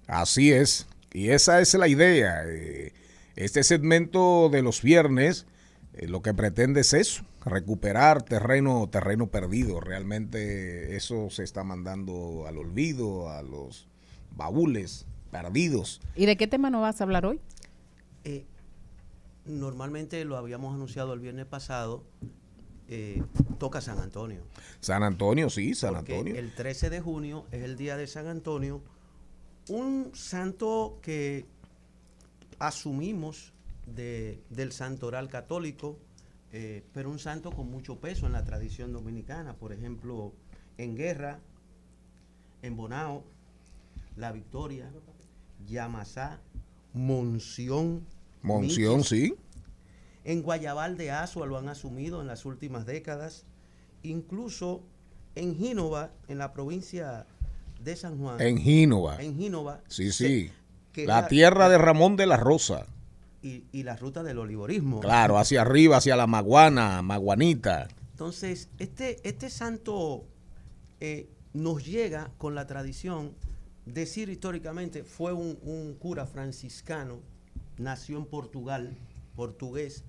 Así es. Y esa es la idea. Eh, Este segmento de los viernes eh, lo que pretende es eso, recuperar terreno, terreno perdido. Realmente eso se está mandando al olvido, a los baúles perdidos. ¿Y de qué tema nos vas a hablar hoy? Eh, normalmente lo habíamos anunciado el viernes pasado, eh, toca San Antonio. San Antonio, sí, San Porque Antonio. El 13 de junio es el día de San Antonio, un santo que asumimos de- del santoral católico, eh, pero un santo con mucho peso en la tradición dominicana. Por ejemplo, en Guerra, en Bonao, La Victoria, Yamasá, Monción. Monción, sí. En Guayabal de Asua lo han asumido en las últimas décadas. Incluso en Gínova, en la provincia de San Juan. En Gínova. En Gínova. Sí, sí. que la- tierra de Ramón de la Rosa. Y, y la ruta del olivorismo. Claro, hacia arriba, hacia la Maguana, Maguanita. Entonces, este, este santo eh, nos llega con la tradición, decir históricamente, fue un, un cura franciscano, nació en Portugal, portugués,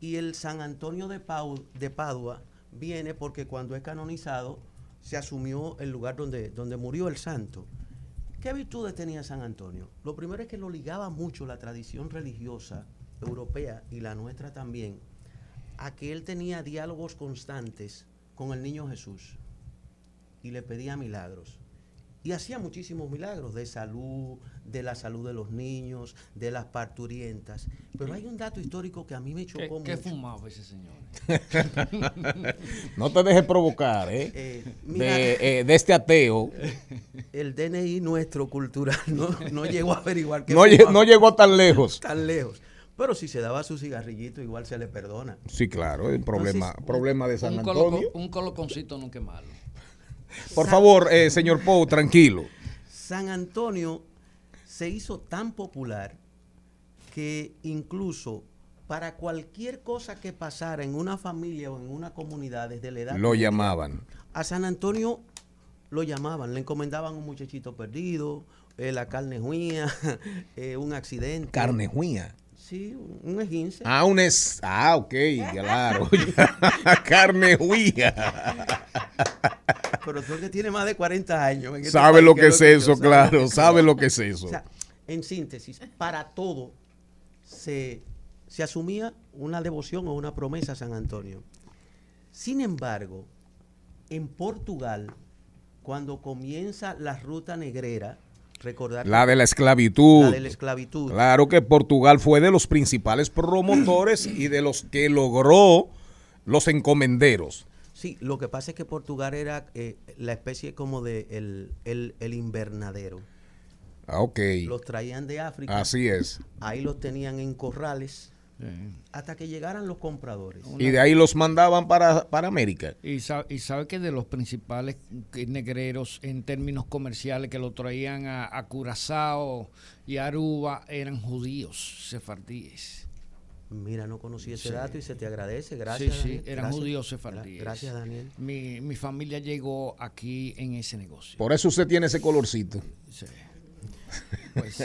y el San Antonio de, Pau- de Padua viene porque cuando es canonizado se asumió el lugar donde, donde murió el santo. ¿Qué virtudes tenía San Antonio? Lo primero es que lo ligaba mucho la tradición religiosa europea y la nuestra también a que él tenía diálogos constantes con el niño Jesús y le pedía milagros. Y hacía muchísimos milagros de salud, de la salud de los niños, de las parturientas. Pero hay un dato histórico que a mí me ¿Qué, chocó qué mucho. fumaba ese señor? No te dejes provocar, ¿eh? Eh, mira. de, eh, de este ateo. El DNI nuestro cultural no, no llegó a averiguar que No, lle- no llegó tan lejos. Tan lejos. Pero si se daba su cigarrillito, igual se le perdona. Sí, claro, el problema, Entonces, problema de San un, Antonio. coloco- un coloconcito nunca es malo. Por favor, eh, señor Pou, tranquilo. San Antonio se hizo tan popular que incluso para cualquier cosa que pasara en una familia o en una comunidad desde la edad Lo media, llamaban. a San Antonio lo llamaban, le encomendaban un muchachito perdido, eh, la carne juía, eh, un accidente. Carne juía. Sí, un esguince. Ah, un es. Ah, ok, claro. Carne juía. Pero tú que tiene más de 40 años. en este Sabe lo que es eso, claro, sabe lo que es eso. O sea, en síntesis, para todo se, se asumía una devoción o una promesa a San Antonio. Sin embargo, en Portugal, cuando comienza la ruta negrera, recordar La de la esclavitud. La de la esclavitud. Claro que Portugal fue de los principales promotores y de los que logró los encomenderos. Sí, lo que pasa es que Portugal era eh, la especie como de el, el- el invernadero. Ah, ok. Los traían de África. Así es. Ahí los tenían en corrales hasta que llegaran los compradores. Y de ahí los mandaban para, para América. Y sabe, y sabe que de los principales negreros en términos comerciales que lo traían a, a Curazao y Aruba eran judíos, sefardíes. Mira, no conocí ese Sí. dato y se te agradece. Gracias. sí, sí, Daniel. eran Gracias. judíos sefardíes. Gracias, Daniel. Mi, mi familia llegó aquí en ese negocio. Por eso usted tiene ese colorcito. Sí.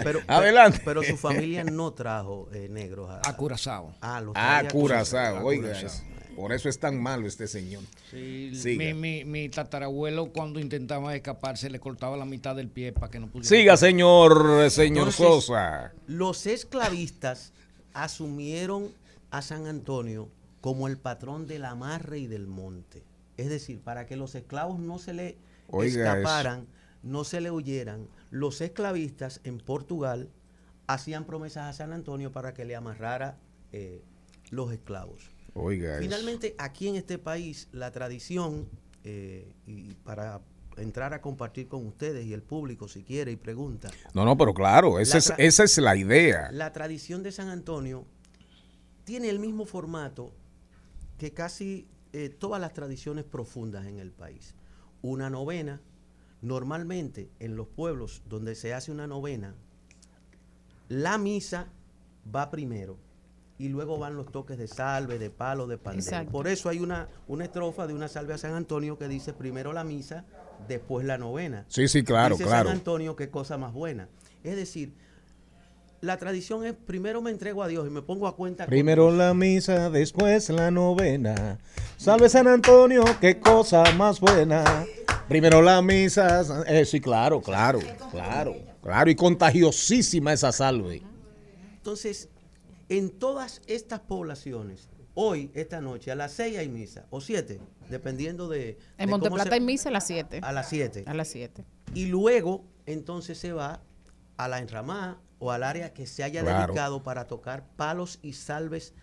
Pero, Adelante. Pero su familia no trajo eh, negros a, A Curazao. Ah, los Ah, traía a Curazao. A Oiga, es- por eso es tan malo este señor. Sí, mi, mi, mi tatarabuelo cuando intentaba escapar se le cortaba la mitad del pie para que no pudiera. Siga, señor, señor Entonces, Sosa. Los esclavistas asumieron a San Antonio como el patrón del amarre y del monte. Es decir, para que los esclavos no se le Oiga escaparan, no se le huyeran, los esclavistas en Portugal hacían promesas a San Antonio para que le amarrara eh, los esclavos. Oiga, eso. Finalmente, aquí en este país, la tradición, eh, y para entrar a compartir con ustedes y el público si quiere y pregunta, No, no, pero claro, es, esa es la idea. la tradición de San Antonio tiene el mismo formato que casi eh, todas las tradiciones profundas en el país. Una novena, normalmente en los pueblos donde se hace una novena, la misa va primero y luego van los toques de salve, de palo, de pandero. Exacto. Por eso hay una, una estrofa de una salve a San Antonio que dice primero la misa, después la novena. Sí, sí, claro, Dice claro. San Antonio, qué cosa más buena. Es decir, la tradición es primero me entrego a Dios y me pongo a cuenta Primero la misa, después la novena. Salve San Antonio, qué cosa más buena. Primero la misa. eh, sí, claro, claro, claro, claro. Y contagiosísima esa salve. Entonces, en todas estas poblaciones, hoy, esta noche, a las seis hay misa, o siete, dependiendo de... En de Monteplata se- hay misa a las 7. A las 7. A las 7. Y luego, entonces se va a la enramada o al área que se haya Claro. dedicado para tocar palos y salves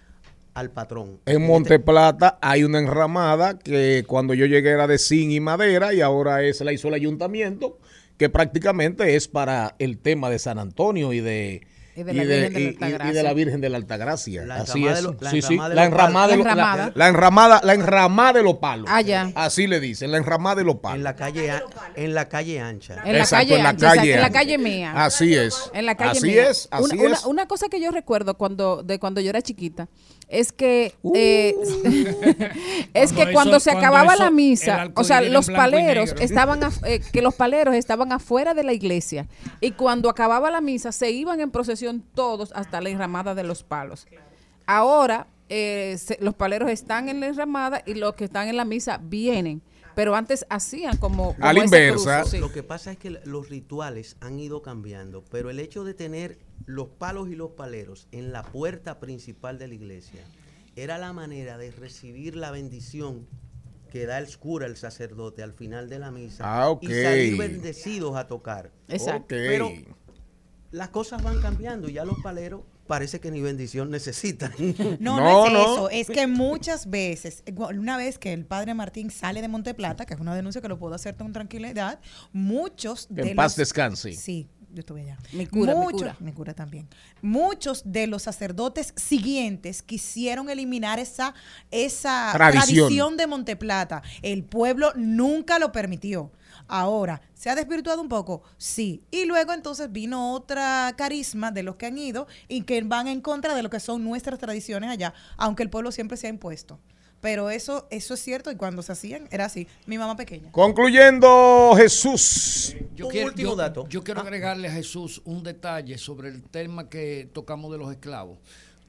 al patrón. En Monteplata hay una enramada que cuando yo llegué era de zinc y madera y ahora es la hizo el ayuntamiento, que prácticamente es para el tema de San Antonio y de Y de la Virgen de la y- y- y Altagracia. de la Virgen de la Altagracia. La Así enramada es. de lo- la sí, sí, enramada de la los enramada de La la- enramada. la enramada, la enramada de los palos. Ah, ya. Así le dicen, la enramada de los palos. En la calle, a- en la calle ancha. En la Exacto, calle, en la ancha, calle en la ancha. calle mía. Así es. En la calle así mía. es, así una, una- es. una cosa que yo recuerdo cuando de cuando yo era chiquita es que eh, es Cuando que eso- cuando se cuando acababa eso, la misa, o sea, los paleros estaban af- eh, que los paleros estaban afuera de la iglesia y cuando acababa la misa se iban en procesión todos hasta la enramada de los palos. Ahora eh, se- los paleros están en la enramada y los que están en la misa vienen. Pero antes hacían como, como A la inversa. sí. Lo que pasa es que los rituales han ido cambiando, pero el hecho de tener los palos y los paleros en la puerta principal de la iglesia era la manera de recibir la bendición que da el cura, el sacerdote, al final de la misa Ah, y salir bendecidos a tocar. Exacto. Pero las cosas van cambiando y ya los paleros parece que ni bendición necesitan. No, no, No, es no. eso. Es que muchas veces, una vez que el padre Martín sale de Monteplata, que es una denuncia que lo puedo hacer con tranquilidad, muchos de en paz los- descanse. Sí, yo estuve allá. Mi cura, mi Muchos- cura. mi cura también. Muchos de los sacerdotes siguientes quisieron eliminar esa, esa Tradición. tradición de Monteplata. El pueblo nunca lo permitió. Ahora, ¿se ha desvirtuado un poco? Sí. Y luego entonces vino otra carisma de los que han ido y que van en contra de lo que son nuestras tradiciones allá, aunque el pueblo siempre se ha impuesto. Pero eso, eso es cierto y cuando se hacían era así. Mi mamá pequeña. Concluyendo, Jesús. Yo Un quiero, último yo- dato. yo quiero Ah. agregarle a Jesús un detalle sobre el tema que tocamos de los esclavos.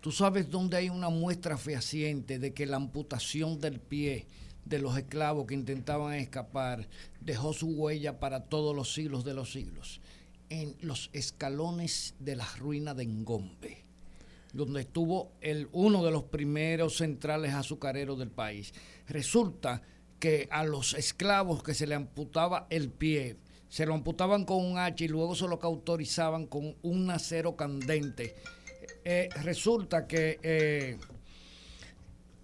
Tú sabes dónde hay una muestra fehaciente de que la amputación del pie de los esclavos que intentaban escapar dejó su huella para todos los siglos de los siglos. En los escalones de la ruina de Engombe, donde estuvo el, uno de los primeros centrales azucareros del país. Resulta que a los esclavos que se le amputaba el pie, se lo amputaban con un hacha y luego se lo cauterizaban con un acero candente. Eh, resulta que eh,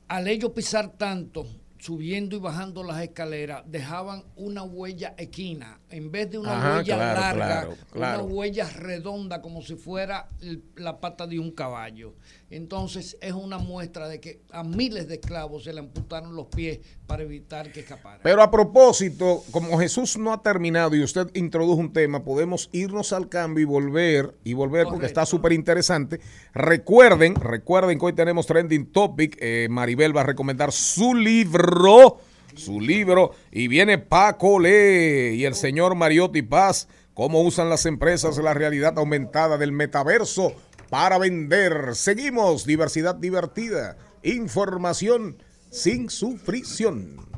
al ellos pisar tanto, subiendo y bajando las escaleras, dejaban una huella equina. En vez de una Ajá, huella claro, larga, claro, claro. una huella redonda como si fuera la pata de un caballo. Entonces es una muestra de que a miles de esclavos se le amputaron los pies para evitar que escaparan. Pero a propósito, como Jesús no ha terminado y usted introdujo un tema, podemos irnos al cambio y volver, y volver porque está súper interesante. Recuerden, recuerden que hoy tenemos Trending Topic. eh, Maribel va a recomendar su libro, su libro, y viene Paco Le y el señor Mariotti Paz, cómo usan las empresas la realidad aumentada del metaverso para vender. Seguimos, diversidad divertida, información sin sufrición.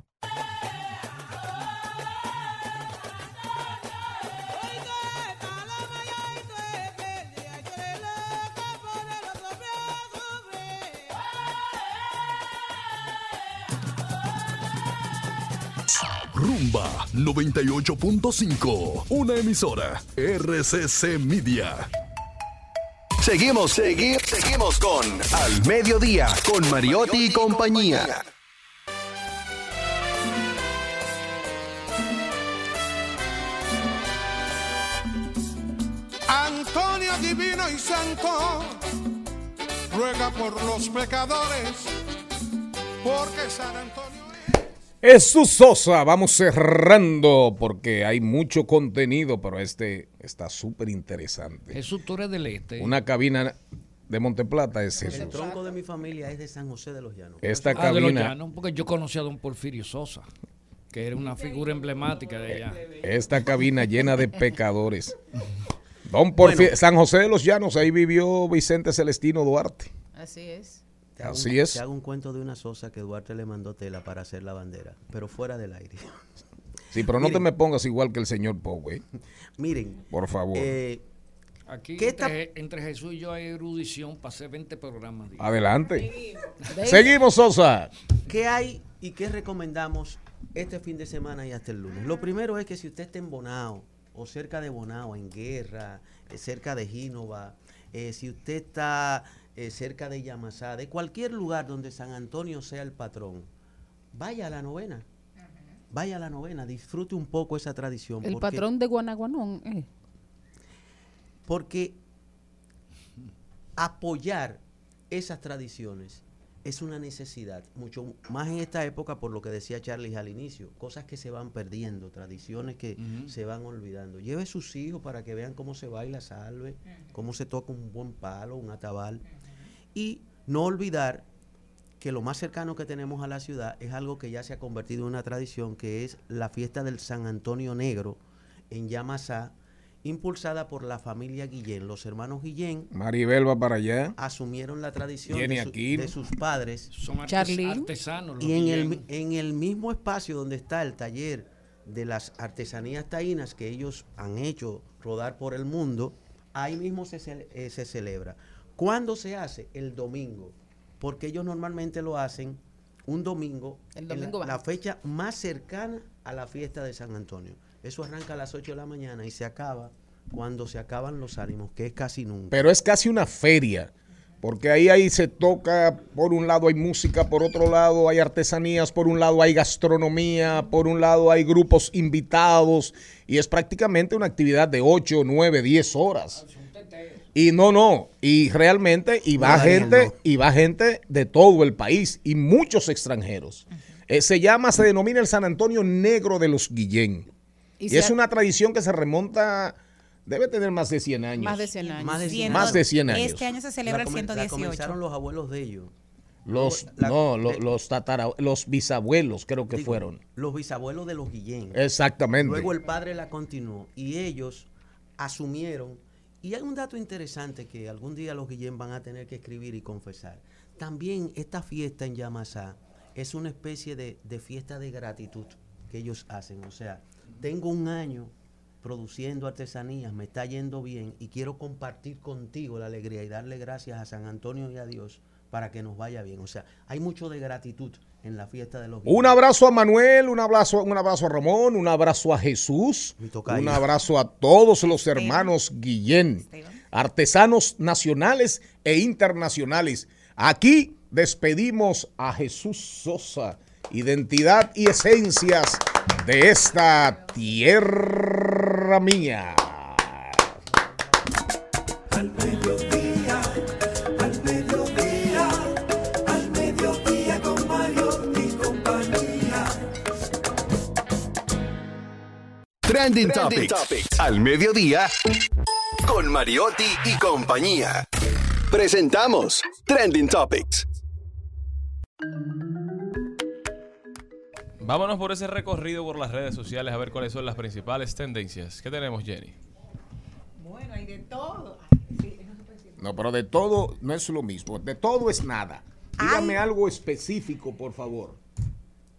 Rumba 98.5, una emisora RCC Media. Seguimos, seguimos, seguimos con Al Mediodía, con Mariotti y compañía. Antonio Divino y Santo, ruega por los pecadores, porque San Antonio Jesús Sosa, vamos cerrando porque hay mucho contenido, pero este está súper interesante. Jesús, tú eres del este. Una cabina de Monteplata es El eso. tronco de mi familia es de San José de los Llanos. Esta Ah, de los cabina, Llanos, porque yo conocí a don Porfirio Sosa, que era una figura emblemática de allá. esta cabina llena de pecadores. Don Porfi- San José de los Llanos, ahí vivió Vicente Celestino Duarte. Así es. Te hago Así un- es. Te hago un cuento de una sosa que Duarte le mandó tela para hacer la bandera, pero fuera del aire. Sí, pero no te me pongas igual que el señor Powe. Miren, Por favor. eh, Aquí ¿Qué está- entre, entre Jesús y yo hay erudición, pasé 20 programas. Adelante. Seguimos, Sosa. ¿qué hay y qué recomendamos este fin de semana y hasta el lunes? Lo primero es que si usted está en Bonao o cerca de Bonao, en Guerra, eh, cerca de Gínova, eh, si usted está eh, cerca de Yamasá, de cualquier lugar donde San Antonio sea el patrón, vaya a la novena. Vaya a la novena, disfrute un poco esa tradición. El porque- patrón de Guanaguanón. eh. Porque apoyar esas tradiciones es una necesidad, mucho más en esta época por lo que decía Charlie al inicio, cosas que se van perdiendo, tradiciones que se van olvidando. Lleve sus hijos para que vean cómo se baila salve, cómo se toca un buen palo, un atabal. Y no olvidar que lo más cercano que tenemos a la ciudad es algo que ya se ha convertido en una tradición, que es la fiesta del San Antonio Negro en Yamasá, impulsada por la familia Guillén. Los hermanos Guillén Maribel va para allá. asumieron la tradición de, su- Aquino. de sus padres. Son artes- artesanos. los Y en el, en el mismo espacio donde está el taller de las artesanías taínas que ellos han hecho rodar por el mundo, ahí mismo se, cele- eh, se celebra. ¿Cuándo se hace? El domingo. Porque ellos normalmente lo hacen un domingo, El en la- fecha más cercana a la fiesta de San Antonio. Eso arranca a las 8 de la mañana y se acaba cuando se acaban los ánimos, que es casi nunca. Pero es casi una feria. Porque ahí, ahí se toca, por un lado hay música, por otro lado hay artesanías, por un lado hay gastronomía, por un lado hay grupos invitados y es prácticamente una actividad de 8, 9, 10 horas. Y no, no, y realmente, y va No, Daniel, gente, no. y va gente de todo el país y muchos extranjeros. Eh, se llama, se denomina el San Antonio Negro de los Guillén. Y es una tradición que se remonta, debe tener más de 100 años. Más de 100 años. Más de 100 Más de 100 años. Este año se celebra el comen- la 118. comenzaron los abuelos de ellos. Los, La- no, los, tatara- los bisabuelos creo que Digo, fueron. Los bisabuelos de los Guillén. Exactamente. Luego el padre la continuó y ellos asumieron. Y hay un dato interesante que algún día los Guillén van a tener que escribir y confesar. También esta fiesta en Yamasá es una especie de, de fiesta de gratitud que ellos hacen. O sea, tengo un año produciendo artesanías, me está yendo bien y quiero compartir contigo la alegría y darle gracias a San Antonio y a Dios para que nos vaya bien. O sea, hay mucho de gratitud en la fiesta de los Un abrazo a Manuel, un abrazo, un abrazo a Ramón, un abrazo a Jesús, un abrazo a todos los hermanos Guillén, artesanos nacionales e internacionales. Aquí despedimos a Jesús Sosa identidad y esencias de esta tierra mía. Trending, Topics. Al mediodía con Mariotti y compañía. Presentamos Trending Topics. Vámonos por ese recorrido por las redes sociales a ver cuáles son las principales tendencias. ¿Qué tenemos, Jenny? Bueno, hay de todo. No, pero de todo no es lo mismo. De todo es nada. Dígame algo específico, por favor.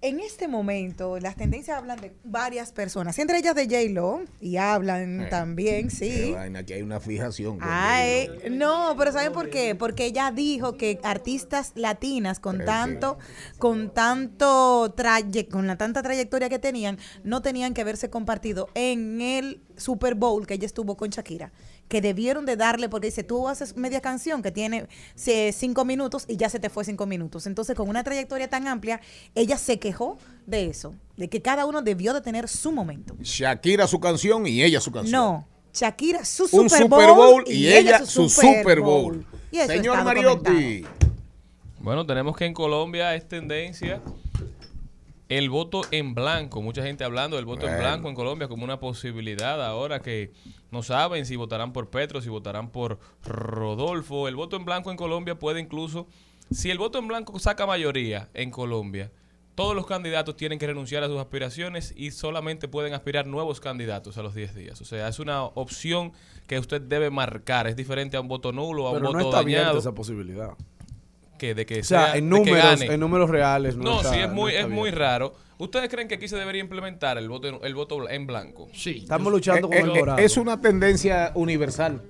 En este momento, las tendencias hablan de varias personas, entre ellas de J-Lo, y hablan Eh, también, sí. vaina, Aquí hay una fijación. con Ay, no, pero ¿saben por qué? Porque ella dijo que artistas latinas con Pero tanto, con tanto traye, con la tanta trayectoria que tenían, no tenían que haberse compartido en el Super Bowl que ella estuvo con Shakira. Que debieron de darle, porque dice, tú haces media canción que tiene se- cinco minutos y ya se te fue cinco minutos. Entonces, con una trayectoria tan amplia, ella se quejó de eso, de que cada uno debió de tener su momento. Shakira su canción y ella su canción. No, Shakira su Un Super Bowl, Super Bowl y ella su Super Bowl. Y eso Señor Mariotti. Bueno, tenemos que en Colombia es tendencia el voto en blanco. Mucha gente hablando del voto en blanco en Colombia como una posibilidad ahora que no saben si votarán por Petro, si votarán por Rodolfo. El voto en blanco en Colombia puede incluso, si el voto en blanco saca mayoría en Colombia, todos los candidatos tienen que renunciar a sus aspiraciones y solamente pueden aspirar nuevos candidatos a los 10 días. O sea, es una opción que usted debe marcar. Es diferente a un voto nulo, a un Pero no voto está abierta dañado. esa posibilidad. Que de que O sea, sea- en de que números, gane. en números reales. No, No, está- sí, es muy, es muy raro. ¿Ustedes creen que aquí se debería implementar el voto, el voto en blanco? Sí. Estamos luchando con Eh, el eh, dorado. es una tendencia universal.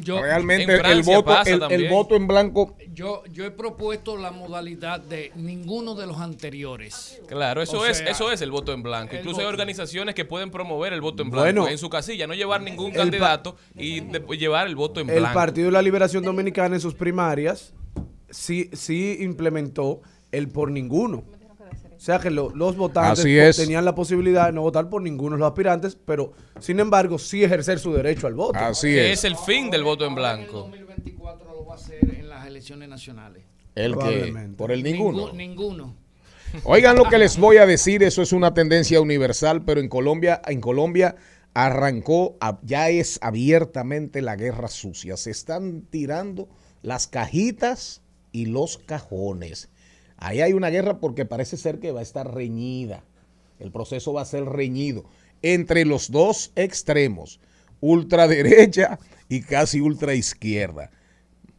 Yo- Realmente en el voto, el, el voto en blanco Yo, yo he propuesto la modalidad de ninguno de los anteriores. Claro, eso O es sea, eso es el voto en blanco. el Incluso hay organizaciones que pueden promover el voto en blanco Bueno. en su casilla, no llevar ningún El candidato y después llevar el voto en El blanco. Partido de la Liberación Dominicana en sus primarias sí, sí implementó el por ninguno. O sea que lo- los votantes es. tenían la posibilidad de no votar por ninguno de los aspirantes, pero sin embargo sí ejercer su derecho al voto. Así que es. es el fin del voto en blanco. 2024 lo va a hacer en las elecciones nacionales. El que por el ninguno. Ningú- ninguno. Oigan lo que les voy a decir, eso es una tendencia universal, pero en Colombia, en Colombia arrancó, ya es abiertamente la guerra sucia. Se están tirando las cajitas y los cajones. Ahí hay una guerra porque parece ser que va a estar reñida. El proceso va a ser reñido entre los dos extremos, ultraderecha y casi ultraizquierda.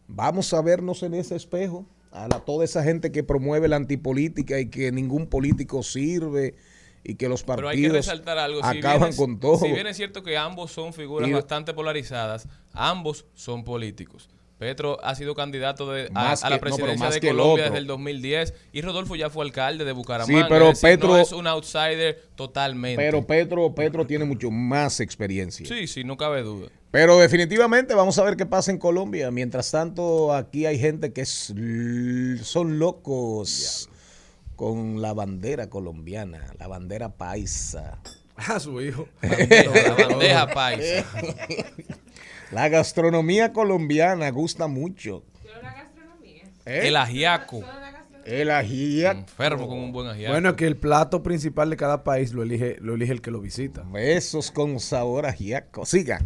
Vamos a vernos en ese espejo, a la, toda esa gente que promueve la antipolítica y que ningún político sirve y que los Pero hay que partidos resaltar algo. Si acaban es- con todo. Si bien es cierto que ambos son figuras Y- bastante polarizadas, ambos son políticos. Petro ha sido candidato de, a, Más a la no, presidencia más de Colombia desde el 2010 y Rodolfo ya fue alcalde de Bucaramanga. Sí, pero es decir, no Petro- es un outsider totalmente. Pero Petro, Petro tiene mucho más experiencia. sí, sí, no cabe duda. Pero definitivamente vamos a ver qué pasa en Colombia. Mientras tanto, aquí hay gente que es, son locos con la bandera colombiana, la bandera paisa. A su hijo. La bandeja paisa. La gastronomía colombiana gusta mucho. ¿Eh? El ajiaco. El ajiaco. Enfermo con un buen ajiaco. Bueno, que el plato principal de cada país lo elige, lo elige el que lo visita. Besos con sabor ajiaco. Siga.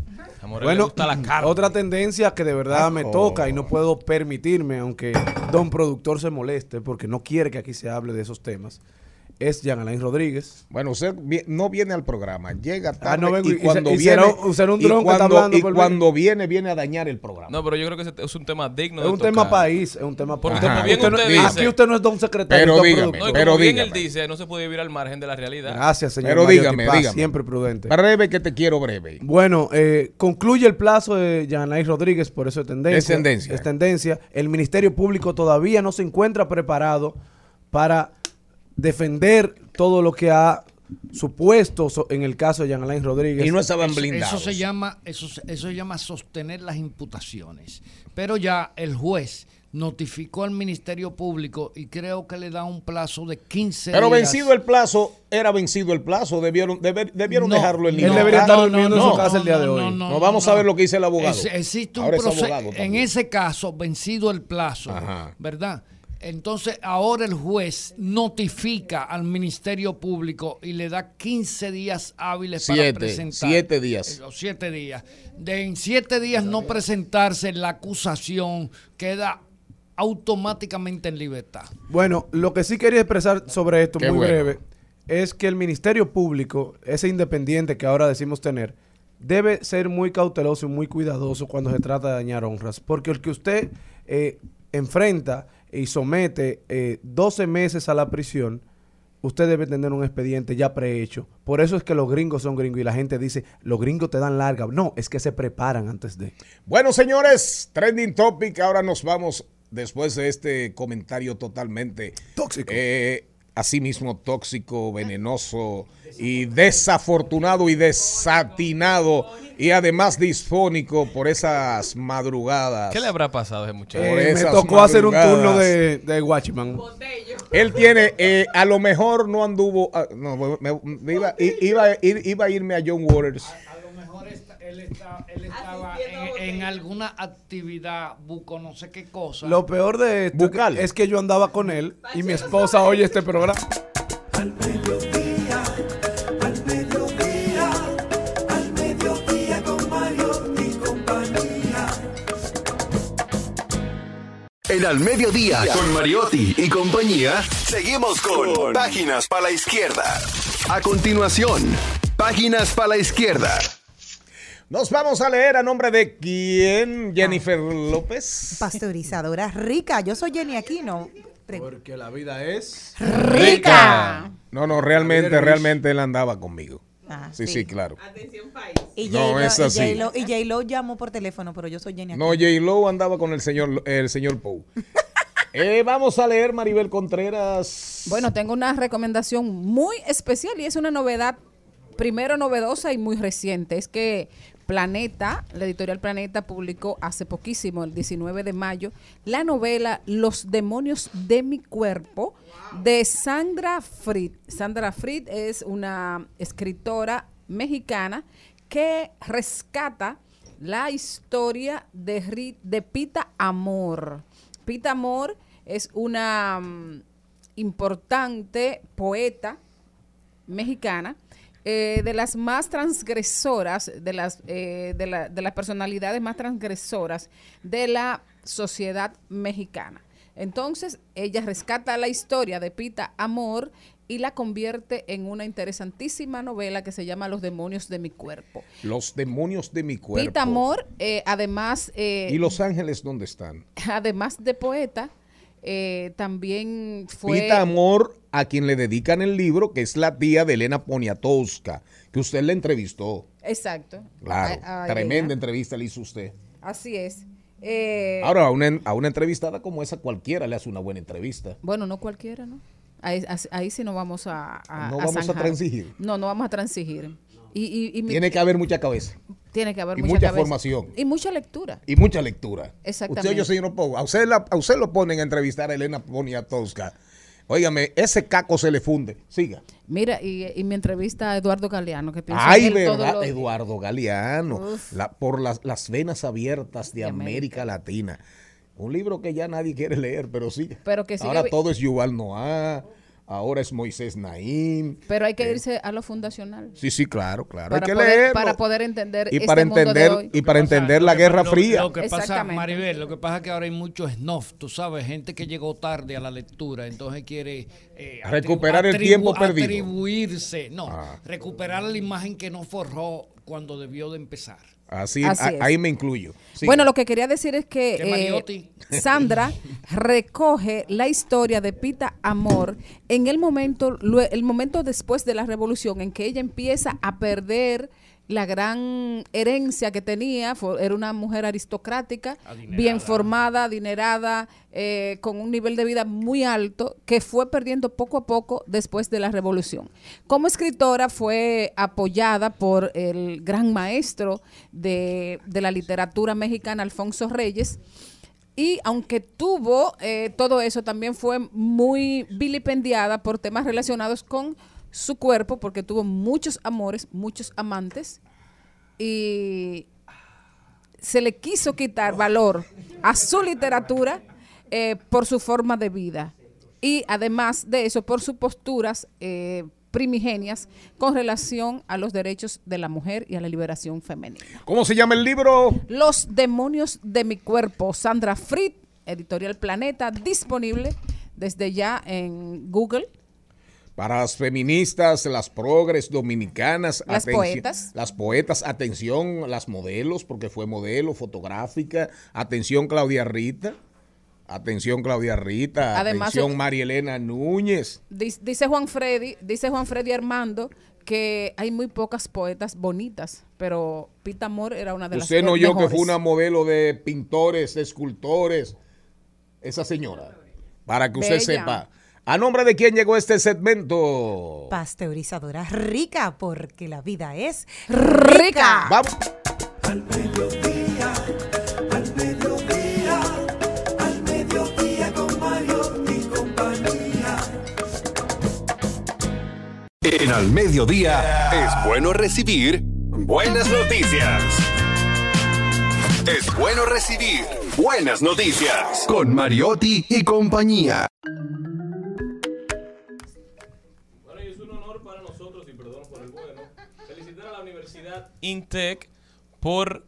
Bueno, gusta la carne. otra tendencia que de verdad me Ajo. toca y no puedo permitirme, aunque don productor se moleste porque no quiere que aquí se hable de esos temas, es Jean Alain Rodríguez. Bueno, usted no viene al programa, llega tarde Ah, no vengo y- y y cuando se- y viene será un y dron que está cuando- y cuando viene viene a dañar el programa. No, pero yo creo que es un tema digno Es de un tema tocar. país, es un tema Porque país. como bien Usted no- usted dice- aquí usted no es don secretario, Pero dígame. No, y Pero como bien dígame. él dice, no se puede vivir al margen de la realidad. Gracias, señor. Pero dígame, dígame. Siempre prudente. Breve que te quiero breve. Bueno, eh, concluye el plazo de Yanay Rodríguez, por eso es tendencia. Es tendencia. Es tendencia. El Ministerio Público todavía no se encuentra preparado para defender todo lo que ha supuesto so- en el caso de Jean Alain Rodríguez. Y no estaban blindados. Eso se llama, eso, se- eso se llama sostener las imputaciones. Pero ya el juez notificó al Ministerio Público y creo que le da un plazo de 15 Pero días. vencido el plazo, era vencido el plazo, debieron, deber- debieron No, dejarlo en no, libertad. Él debería estar durmiendo en su casa el día de hoy. No, no, vamos no. a ver lo que dice el abogado. Es- existe un proceso. abogado En ese caso, vencido el plazo, ¿verdad? Entonces, ahora el juez notifica al Ministerio Público y le da 15 días hábiles Siete, para presentar. siete días. Eh, Los siete días. De en siete días no presentarse la acusación, queda automáticamente en libertad. Bueno, lo que sí quería expresar sobre esto, Qué muy bueno. breve, es que el Ministerio Público, ese independiente que ahora decimos tener, debe ser muy cauteloso y muy cuidadoso cuando se trata de dañar honras. Porque el que usted eh, enfrenta y somete eh, 12 meses a la prisión, usted debe tener un expediente ya prehecho. Por eso es que los gringos son gringos y la gente dice, los gringos te dan larga. No, es que se preparan antes de. Bueno, señores, trending topic. Ahora nos vamos después de este comentario totalmente tóxico. así mismo tóxico, venenoso y desafortunado y desatinado y además disfónico por esas madrugadas. ¿Qué le habrá pasado a ese muchacho? Eh, me tocó hacer un turno de, de Watchman. Él tiene, eh, a lo mejor no anduvo, ah, no, me- me iba, iba, a ir- iba a irme a John Waters. Él, está- él estaba en, en alguna actividad, buco, no sé qué cosa. Lo peor de esto es que- es que yo andaba con él y mi esposa oye este programa. Al mediodía con Mario y compañía. En Al Mediodía, con Mariotti y compañía, seguimos con Páginas para la Izquierda. A continuación, Páginas para la Izquierda. Nos vamos a leer a nombre de quién, Jennifer López. Pasteurizadora rica. Yo soy Jenny Aquino. Porque la vida es rica. No, no, realmente, realmente él andaba conmigo. Ah, sí, sí. sí, claro. Y No, J-Lo- es y así. J-Lo- Y J-Lo llamó por teléfono, pero yo soy Jenny Aquino. No, J. Lo andaba con el señor, el señor Poe. Eh, vamos a leer Maribel Contreras. Bueno, tengo una recomendación muy especial y es una novedad, primero novedosa y muy reciente. Es que Planeta, la editorial Planeta publicó hace poquísimo, el 19 de mayo, la novela Los demonios de mi cuerpo de Sandra Fried. Sandra Fried es una escritora mexicana que rescata la historia de, Ri- de Pita Amor. Pita Amor es una mm, importante poeta mexicana, eh, de las más transgresoras, de las, eh, de, la- de las personalidades más transgresoras de la sociedad mexicana. Entonces, ella rescata la historia de Pita Amor y la convierte en una interesantísima novela que se llama Los demonios de mi cuerpo. Los demonios de mi cuerpo. Pita Amor, eh, además... eh, ¿Y Los Ángeles dónde están? además de poeta, eh, también fue... Pita Amor, a quien le dedican el libro, que es la tía de Elena Poniatowska, que usted le entrevistó. Exacto. Claro, A- a tremenda entrevista le hizo usted. Así es. Eh, Ahora, a una, a una entrevistada como esa, cualquiera le hace una buena entrevista. Bueno, no cualquiera, ¿no? Ahí, ahí sí no vamos a, a- No vamos a transigir. No, no vamos a transigir. Y, y- y mi- Tiene que haber mucha cabeza tiene que haber y mucha, formación. Y mucha lectura. y mucha lectura. Exactamente. Usted, yo, señor Pou, a usted, la- a usted lo ponen a entrevistar a Elena Poniatowska. Óigame, ese caco se le funde. Siga. Mira, y, y mi entrevista a Eduardo Galeano, que piensa Ay, todos verdad, los- Eduardo Galeano. La- por las, las venas abiertas de, De América. Latina. Un libro que ya nadie quiere leer, pero sí. Pero que sigue Ahora todo es Yuval Noah, ahora es Moisés Naim. Pero hay que Eh, irse a lo fundacional. Sí, sí, claro, claro. Para hay que poder- leerlo. para poder entender y este para mundo de entender hoy. y para entender la Guerra lo- Fría. Lo que pasa, Exactamente. Maribel, lo que pasa es que ahora hay mucho snuff, tú sabes, gente que llegó tarde a la lectura, entonces quiere eh, atribu- Recuperar el atribu- tiempo perdido. Atribuirse, no, Ah. recuperar la imagen que no forjó cuando debió de empezar. Así, Así a- ahí me incluyo. Sí. Bueno, lo que quería decir es que ¿Qué, eh? Sandra recoge la historia de Pita Amor en el momento, el momento después de la revolución en que ella empieza a perder la gran herencia que tenía, fue- era una mujer aristocrática, bien formada, adinerada, eh, con un nivel de vida muy alto, que fue perdiendo poco a poco después de la revolución. Como escritora fue apoyada por el gran maestro de, de la literatura mexicana, Alfonso Reyes, Y aunque tuvo eh, todo eso, también fue muy vilipendiada por temas relacionados con su cuerpo, porque tuvo muchos amores, muchos amantes. Y se le quiso quitar valor a su literatura eh, por su forma de vida. Y además de eso, por sus posturas eh, primigenias con relación a los derechos de la mujer y a la liberación femenina. ¿Cómo se llama el libro? Los demonios de mi cuerpo, Sandra Fried, editorial Planeta, disponible desde ya en Google. Para las feministas, las progres dominicanas, Las poetas. las poetas, atención, las modelos, porque fue modelo fotográfica, atención Claudia Rita, atención Claudia Rita, Además, atención eh, María Elena Núñez. Dice, Juan Freddy, dice Juan Freddy Armando que hay muy pocas poetas bonitas, pero Pita Amor era una de las Usted no oyó que fue una modelo de pintores, de escultores, esa señora, para que usted Bella. sepa. ¿A nombre de quién llegó este segmento? Pasteurizadora rica, porque la vida es rica. Vamos. Al mediodía, al mediodía, al mediodía con Mario y compañía. En Al Mediodía es bueno recibir buenas noticias. Es bueno recibir buenas noticias con Mariotti y compañía. Bueno, y es un honor para nosotros, y perdón por el bueno, felicitar a la Universidad Intec por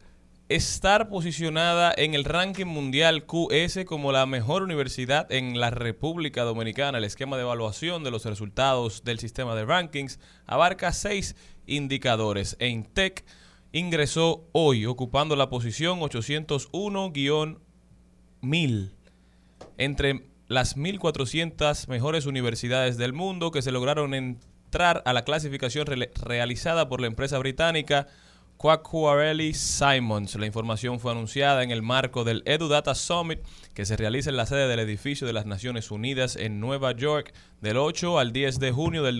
estar posicionada en el ranking mundial QS como la mejor universidad en la República Dominicana. El esquema de evaluación de los resultados del sistema de rankings abarca seis indicadores. E Intec ingresó hoy ocupando la posición 801-1000 entre las 1.400 mejores universidades del mundo que se lograron entrar a la clasificación realizada por la empresa británica Quacquarelli Simons. La información fue anunciada en el marco del EduData Summit que se realiza en la sede del edificio de las Naciones Unidas en Nueva York del 8 al 10 de junio del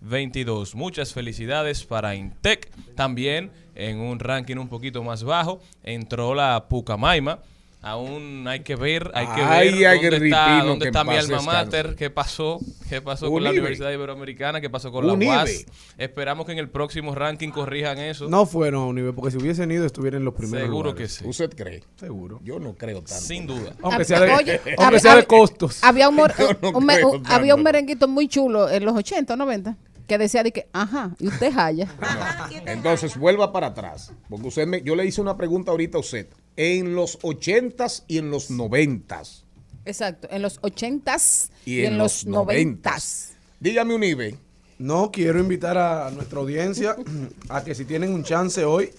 2022. Muchas felicidades para Intec. También en un ranking un poquito más bajo entró la Pucamaima. Aún hay que ver, hay que Ay, ver ay, dónde está, dónde está mi alma mater, qué pasó, qué pasó con la Unive. Universidad Iberoamericana, qué pasó con la Unive. UAS. Esperamos que en el próximo ranking corrijan eso. No fueron a un nivel, porque si hubiesen ido estuvieran en los primeros Seguro lugares. que sí. ¿Usted cree? Seguro. Yo no creo tanto. Sin duda. Aunque sea de, Oye, aunque había- sea de había- costos. Había un, no un había un merenguito muy chulo en los 80 o 90 que decía de que, ajá, y usted haya. Entonces, vuelva para atrás. Porque usted me, yo le hice una pregunta ahorita a usted. En los 80s y en los 90s. Exacto, en los 80s Y, y, en, los 90s. Dígame un IBE. No, quiero invitar a nuestra audiencia a que si tienen un chance hoy,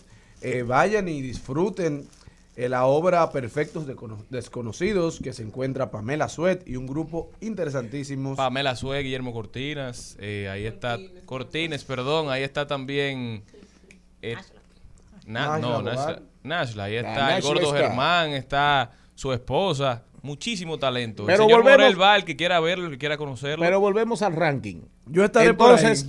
eh, vayan y disfruten la obra Perfectos Desconocidos que se encuentra Pamela Suet y un grupo interesantísimo. Pamela Sue, Guillermo Cortinas, eh, ahí está Cortines, perdón, ahí está también eh, Na- Nashla no. Nashla, Nashla, ahí Ah, está el gordo está. Germán, está su esposa, muchísimo talento. Pero el señor volvemos- Morel va, el que quiera verlo, el que quiera conocerlo. Pero volvemos al ranking. Yo estaré por Entonces,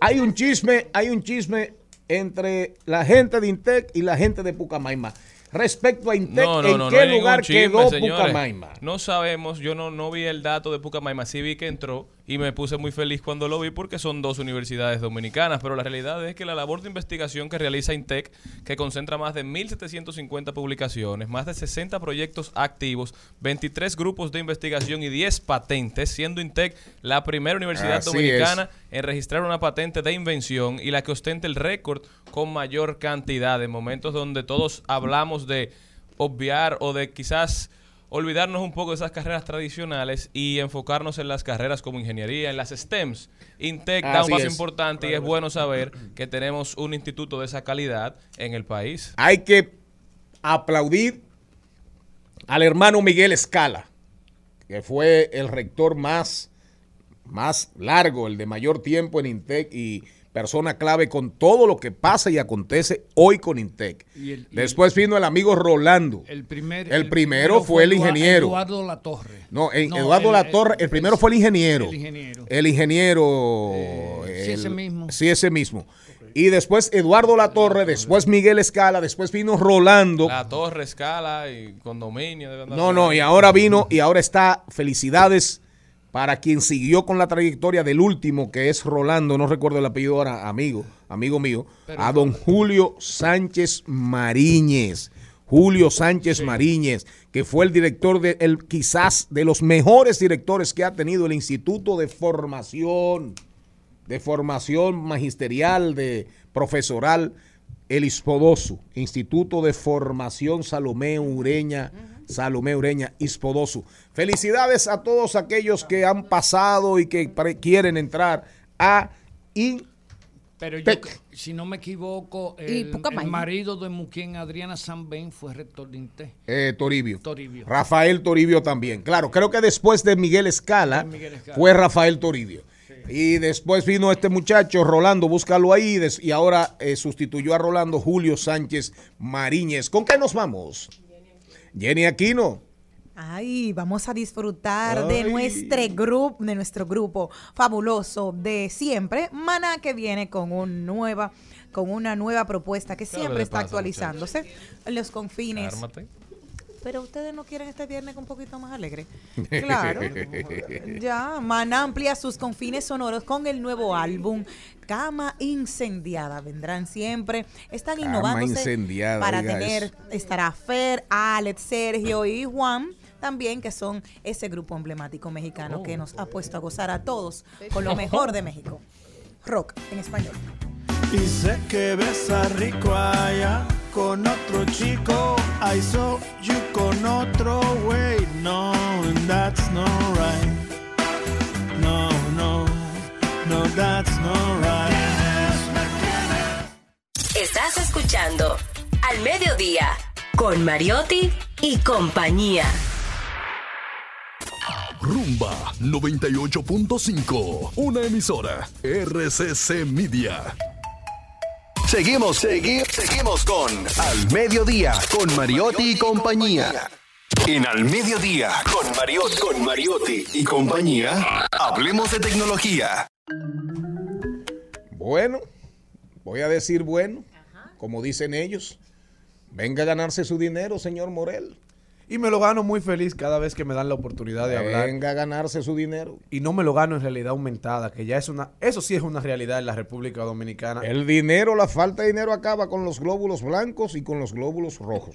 ahí. hay un chisme, hay un chisme entre la gente de Intec y la gente de Pucamaima. Respecto a Intec, No, no, ¿en qué lugar chisme, quedó señores. Pucamaima? No sabemos, yo no, no vi el dato de Pucamaima, sí vi que entró y me puse muy feliz cuando lo vi porque son dos universidades dominicanas, pero la realidad es que la labor de investigación que realiza Intec, que concentra más de 1.750 publicaciones, más de 60 proyectos activos, 23 grupos de investigación y 10 patentes, siendo Intec la primera universidad Así dominicana en registrar una patente de invención y la que ostenta el récord con mayor cantidad. En momentos donde todos hablamos de obviar o de quizás olvidarnos un poco de esas carreras tradicionales y enfocarnos en las carreras como ingeniería, en las STEMs. Intec da un paso importante y es bueno saber que tenemos un instituto de esa calidad en el país. Hay que aplaudir al hermano Miguel Escala, que fue el rector más, más largo, el de mayor tiempo en Intec y persona clave con todo lo que pasa y acontece hoy con Intec. Y el- y Después vino el amigo Rolando. El, primer, El primero fue el ingeniero. Eduardo Latorre. No, en- No, Eduardo Latorre, el, primero fue el ingeniero. el ingeniero. El ingeniero. sí, ese mismo. Sí, ese mismo. Y después Eduardo Latorre, después Miguel Escala, después vino Rolando. La torre, escala y condominio. andar No, no, y ahora vino y ahora está. Felicidades para quien siguió con la trayectoria del último, que es Rolando, no recuerdo el apellido ahora, amigo, amigo mío, a don Julio Sánchez Mariñez. Julio Sánchez Mariñez, que fue el director de el quizás de los mejores directores que ha tenido el Instituto de Formación, de formación magisterial, de profesoral, el Ispodosu, Instituto de Formación Salomé Ureña, Salomé Ureña, Ispodosu. Felicidades a todos aquellos que han pasado y que quieren entrar a I- Pero yo, si no me equivoco, el, marido de Muquien, Adriana Sanben, fue rector de INTE. eh, Toribio. Toribio. Rafael Toribio también. Claro, creo que después de Miguel Escala, De Miguel Escala. fue Rafael Toribio. Y después vino este muchacho, Rolando, búscalo ahí, y ahora eh, sustituyó a Rolando Julio Sánchez Mariñez. ¿Con qué nos vamos? Jenny Aquino. Ay, vamos a disfrutar de nuestro grupo, de nuestro grupo fabuloso de siempre, Maná que viene con un nueva, con una nueva propuesta que ¿Qué siempre está pasa, actualizándose en los confines. Cármate. Pero ustedes no quieren este viernes un poquito más alegre. Claro. ya, Maná amplia sus confines sonoros con el nuevo álbum Cama Incendiada. Vendrán siempre. Están Cama innovándose para tener, eso. estará Fer, Alex, Sergio y Juan. También que son ese grupo emblemático mexicano que nos ha puesto a gozar a todos con lo mejor de México. Rock en español. Y sé que besa rico allá con otro chico. I saw you con otro güey. No, that's not right. No, no, no, that's not right. Estás escuchando Al Mediodía con Mariotti y compañía. Rumba 98.5. Una emisora. RCC Media. Seguimos, seguimos, seguimos con Al Mediodía, con Mariotti y compañía. En Al Mediodía, con Mariotti, con Mariotti y compañía, hablemos de tecnología. Bueno, voy a decir bueno, como dicen ellos. Venga a ganarse su dinero, señor Morel. Y me lo gano muy feliz cada vez que me dan la oportunidad de hablar. Venga a ganarse su dinero. Y no me lo gano en realidad aumentada, que ya es una, eso sí es una realidad en la República Dominicana. El dinero, la falta de dinero acaba con los glóbulos blancos y con los glóbulos rojos.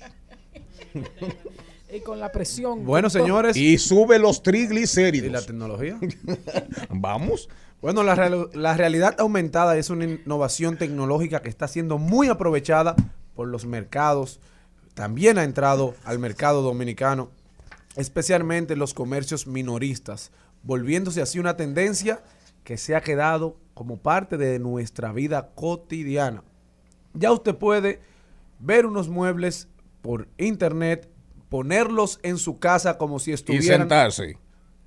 Y con la presión. Bueno, señores. Y sube los ¿Y la triglicéridos. tecnología? Vamos. Bueno, la, real- la realidad aumentada es una innovación tecnológica que está siendo muy aprovechada por los mercados. También ha entrado al mercado dominicano, especialmente los comercios minoristas, volviéndose así una tendencia que se ha quedado como parte de nuestra vida cotidiana. Ya usted puede ver unos muebles por internet, ponerlos en su casa como si Y estuvieran sentarse.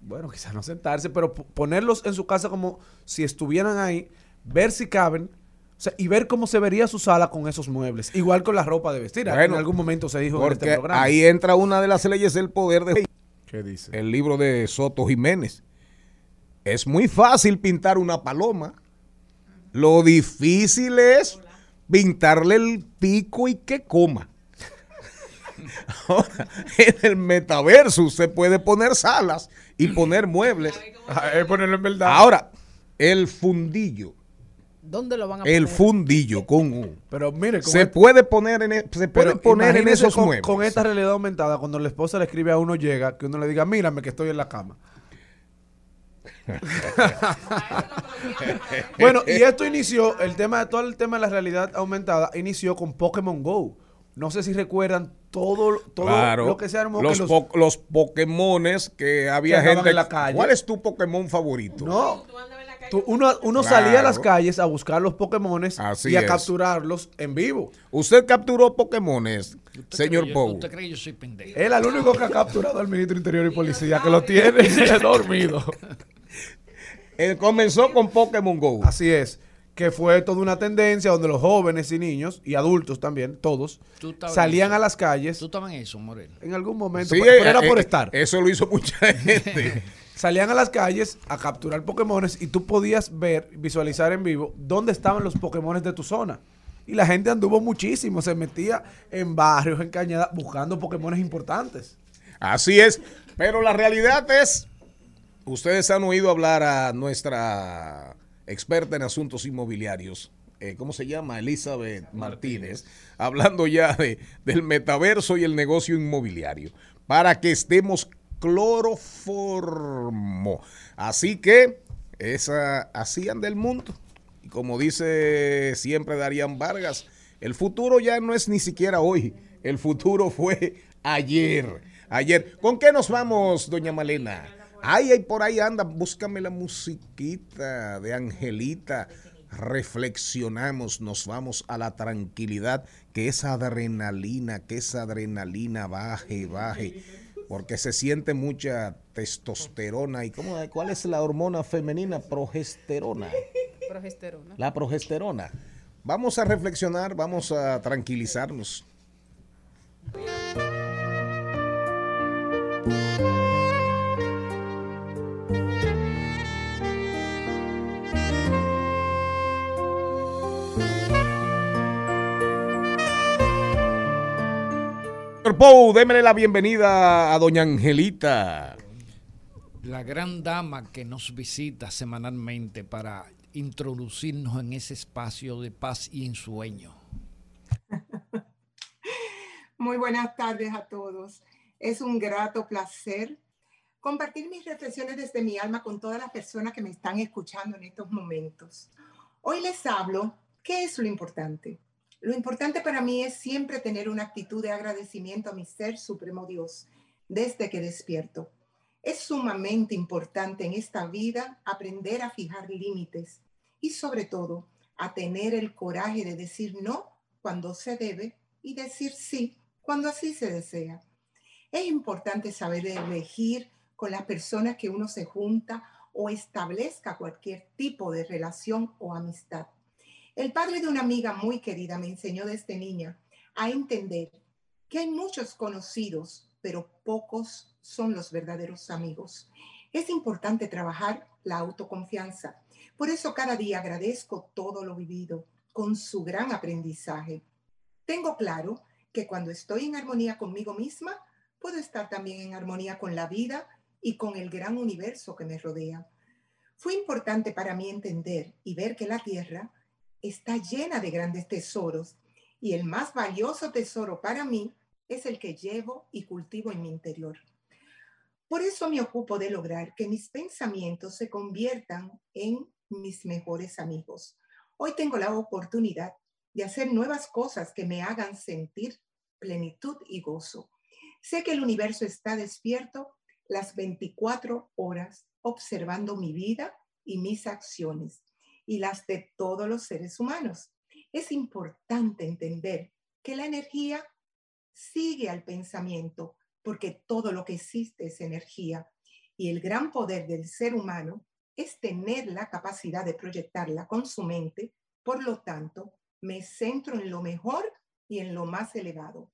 bueno, quizás no sentarse, pero ponerlos en su casa como si estuvieran ahí, ver si caben, o sea, y ver cómo se vería su sala con esos muebles. Igual con la ropa de vestir. Bueno, en algún momento se dijo en este programa. ahí entra una de las leyes del poder de ¿Qué dice? el libro de Soto Jiménez. Es muy fácil pintar una paloma. Lo difícil es pintarle el pico y que coma. Ahora, en el metaverso usted puede poner salas y poner muebles. ponerlo en verdad. Ahora, el fundillo, ¿Dónde lo van a el poner? fundillo con U. pero mire, con Se este- puede poner en, e- se puede poner en esos con, muebles. con esta realidad aumentada, cuando la esposa le escribe a uno llega, que uno le diga, mírame que estoy en la cama. bueno, y esto inició, el tema, todo el tema de la realidad aumentada inició con Pokémon Go. No sé si recuerdan todo, todo Claro, lo que se armó. los, que los- po- los Pokémones que había gente en la calle. ¿Cuál es tu Pokémon favorito? No. Tú- uno uno salía a las calles a buscar los Pokémones Así y a es. capturarlos en vivo. Usted capturó Pokémones, ¿Usted señor cree yo- Pou. ¿Usted cree que yo soy pendejo? Él es el único que ha capturado al ministro Interior y Policía, que lo tiene dormido. Él comenzó con Pokémon Go. Así es, que fue toda una tendencia donde los jóvenes y niños, y adultos también, todos, salían a las calles ¿Tú estabas en eso, Morel? en algún momento, Sí, pero, pero era eh, por eh, estar. Eso lo hizo mucha gente. Salían a las calles a capturar Pokémones y tú podías ver, visualizar en vivo dónde estaban los Pokémones de tu zona. Y la gente anduvo muchísimo, se metía en barrios, en cañadas, buscando Pokémones importantes. Así es, pero la realidad es, ustedes han oído hablar a nuestra experta en asuntos inmobiliarios, eh, ¿cómo se llama? Elizabeth Martínez, hablando ya de, del metaverso y el negocio inmobiliario, para que estemos cloroformo. Así que, esa, así anda el mundo. Y como dice siempre Darían Vargas, el futuro ya no es ni siquiera hoy, el futuro fue ayer. Ayer. ¿Con qué nos vamos, doña Malena? Ay, ay, por ahí anda, búscame la musiquita de Angelita. Reflexionamos, nos vamos a la tranquilidad, que esa adrenalina, que esa adrenalina baje, baje, porque se siente mucha testosterona. ¿Y cómo, cuál es la hormona femenina? Progesterona. Progesterona. La progesterona. Vamos a reflexionar, vamos a tranquilizarnos. Pou, démele la bienvenida a doña Angelita. La gran dama que nos visita semanalmente para introducirnos en ese espacio de paz y ensueño. Muy buenas tardes a todos. Es un grato placer compartir mis reflexiones desde mi alma con todas las personas que me están escuchando en estos momentos. Hoy les hablo, ¿qué es lo importante? Lo importante para mí es siempre tener una actitud de agradecimiento a mi ser supremo Dios desde que despierto. Es sumamente importante en esta vida aprender a fijar límites y sobre todo a tener el coraje de decir no cuando se debe y decir sí cuando así se desea. Es importante saber elegir con las personas que uno se junta o establezca cualquier tipo de relación o amistad. El padre de una amiga muy querida me enseñó desde niña a entender que hay muchos conocidos, pero pocos son los verdaderos amigos. Es importante trabajar la autoconfianza. Por eso cada día agradezco todo lo vivido con su gran aprendizaje. Tengo claro que cuando estoy en armonía conmigo misma, puedo estar también en armonía con la vida y con el gran universo que me rodea. Fue importante para mí entender y ver que la Tierra está llena de grandes tesoros y el más valioso tesoro para mí es el que llevo y cultivo en mi interior. Por eso me ocupo de lograr que mis pensamientos se conviertan en mis mejores amigos. Hoy tengo la oportunidad de hacer nuevas cosas que me hagan sentir plenitud y gozo. Sé que el universo está despierto las 24 horas observando mi vida y mis acciones y las de todos los seres humanos. Es importante entender que la energía sigue al pensamiento porque todo lo que existe es energía y el gran poder del ser humano es tener la capacidad de proyectarla con su mente, por lo tanto, me centro en lo mejor y en lo más elevado.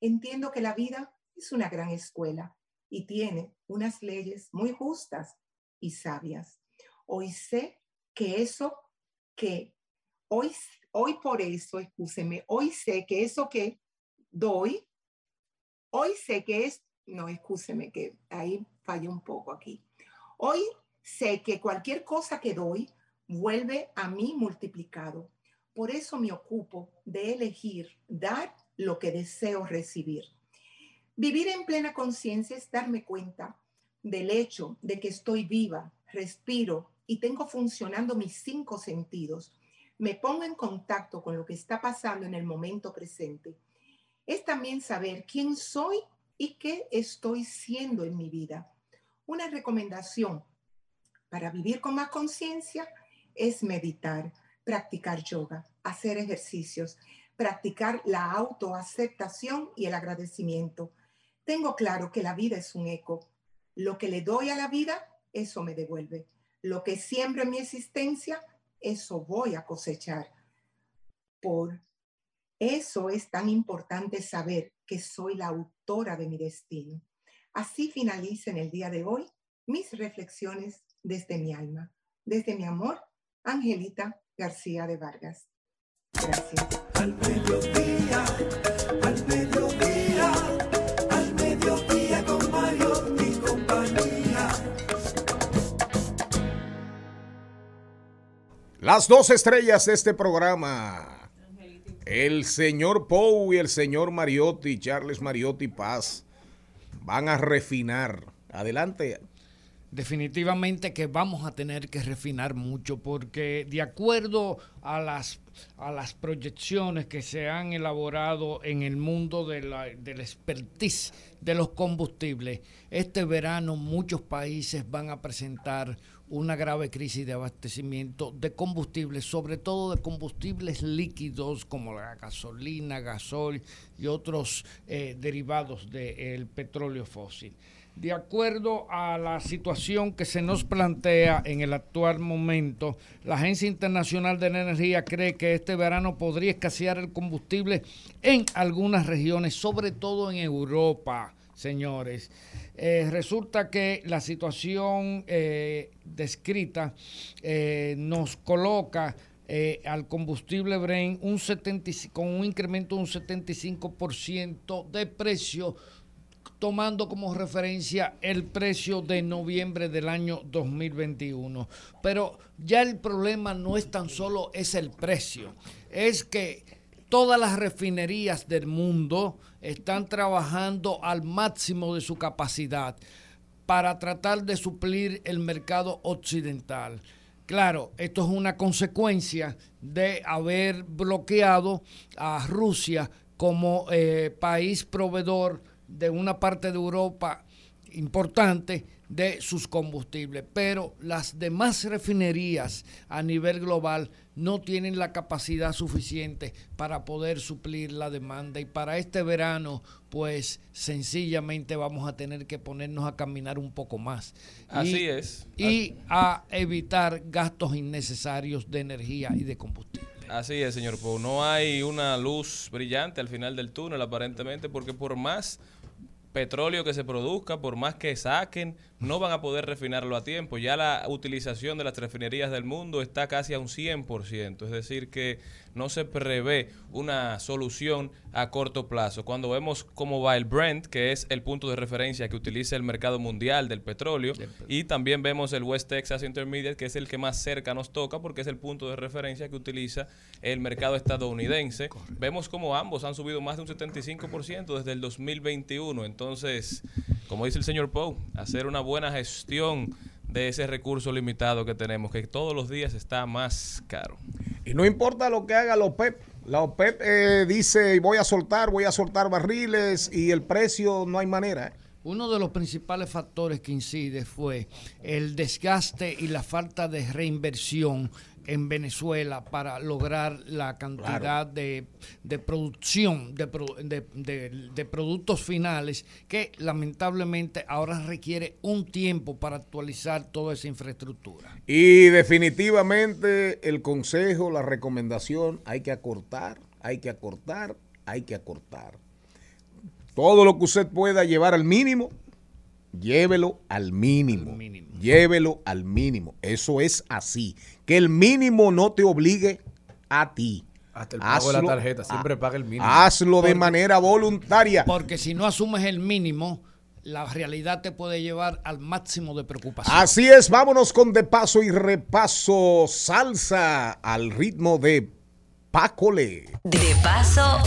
Entiendo que la vida es una gran escuela y tiene unas leyes muy justas y sabias. Hoy sé que eso que hoy, hoy por eso, escúcheme, hoy sé que eso que doy, hoy sé que es, no, escúcheme, que ahí fallé un poco aquí. Hoy sé que cualquier cosa que doy vuelve a mí multiplicado. Por eso me ocupo de elegir dar lo que deseo recibir. Vivir en plena conciencia es darme cuenta del hecho de que estoy viva, respiro y tengo funcionando mis cinco sentidos. Me pongo en contacto con lo que está pasando en el momento presente. Es también saber quién soy y qué estoy siendo en mi vida. Una recomendación para vivir con más conciencia es meditar, practicar yoga, hacer ejercicios, practicar la autoaceptación y el agradecimiento. Tengo claro que la vida es un eco. Lo que le doy a la vida, eso me devuelve. Lo que siembro en mi existencia, eso voy a cosechar. Por eso es tan importante saber que soy la autora de mi destino. Así finaliza en el día de hoy mis reflexiones desde mi alma, desde mi amor, Angelita García de Vargas. Gracias. Las dos estrellas de este programa. El señor Pou y el señor Mariotti, Charles Mariotti Paz, van a refinar. Adelante. Definitivamente que vamos a tener que refinar mucho porque de acuerdo a las, a las proyecciones que se han elaborado en el mundo de la, del expertise de los combustibles, este verano muchos países van a presentar una grave crisis de abastecimiento de combustibles, sobre todo de combustibles líquidos como la gasolina, gasol y otros eh, derivados del petróleo fósil. De acuerdo a la situación que se nos plantea en el actual momento, la Agencia Internacional de la Energía cree que este verano podría escasear el combustible en algunas regiones, sobre todo en Europa, señores. Eh, resulta que la situación eh, descrita eh, nos coloca al combustible Brent un 70, con un incremento de un 75% de precio tomando como referencia el precio de noviembre del año 2021. Pero ya el problema no es tan solo es el precio, es que todas las refinerías del mundo están trabajando al máximo de su capacidad para tratar de suplir el mercado occidental. Claro, esto es una consecuencia de haber bloqueado a Rusia como eh, país proveedor de una parte de Europa importante de sus combustibles, pero las demás refinerías a nivel global no tienen la capacidad suficiente para poder suplir la demanda y para este verano pues sencillamente vamos a tener que ponernos a caminar un poco más. Así Y- es. Y a evitar gastos innecesarios de energía y de combustible. Así es, señor Pou. No hay una luz brillante al final del túnel, aparentemente, porque por más petróleo que se produzca, por más que saquen, no van a poder refinarlo a tiempo. Ya la utilización de las refinerías del mundo está casi a un 100%, es decir, que no se prevé una solución a corto plazo. Cuando vemos cómo va el Brent, que es el punto de referencia que utiliza el mercado mundial del petróleo, y también vemos el West Texas Intermediate, que es el que más cerca nos toca porque es el punto de referencia que utiliza el mercado estadounidense. Vemos como ambos han subido más de un 75% desde el 2021. Entonces, como dice el señor Poe, hacer una buena gestión de ese recurso limitado que tenemos, que todos los días está más caro. Y no importa lo que haga la OPEP. La OPEP eh, dice, voy a soltar, voy a soltar barriles y el precio no hay manera. ¿eh? Uno de los principales factores que incide fue el desgaste y la falta de reinversión en Venezuela para lograr la cantidad de, de producción de, de- de productos finales que lamentablemente ahora requiere un tiempo para actualizar toda esa infraestructura. Y definitivamente el consejo, la recomendación, hay que acortar, hay que acortar, hay que acortar. Todo lo que usted pueda llevar al mínimo, llévelo al mínimo. Llévelo al mínimo. Eso es así. Que el mínimo no te obligue a ti. Hasta el pago de la tarjeta, siempre paga el mínimo. Hazlo de Porque- manera voluntaria. Porque si no asumes el mínimo, la realidad te puede llevar al máximo de preocupación. Así es, vámonos con de paso y repaso salsa al ritmo de Pácole. De paso,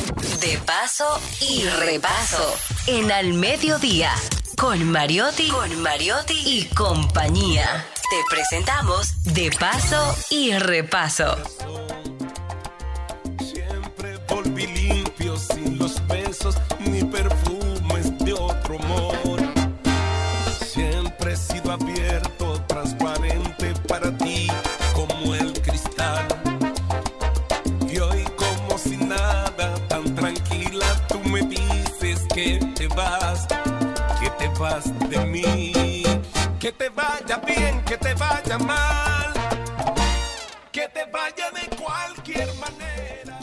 de paso y repaso. En al mediodía. Con Mariotti, con Mariotti y compañía. Te presentamos De paso y repaso. De mí. Que te vaya bien, que te vaya mal, que te vaya de cualquier manera.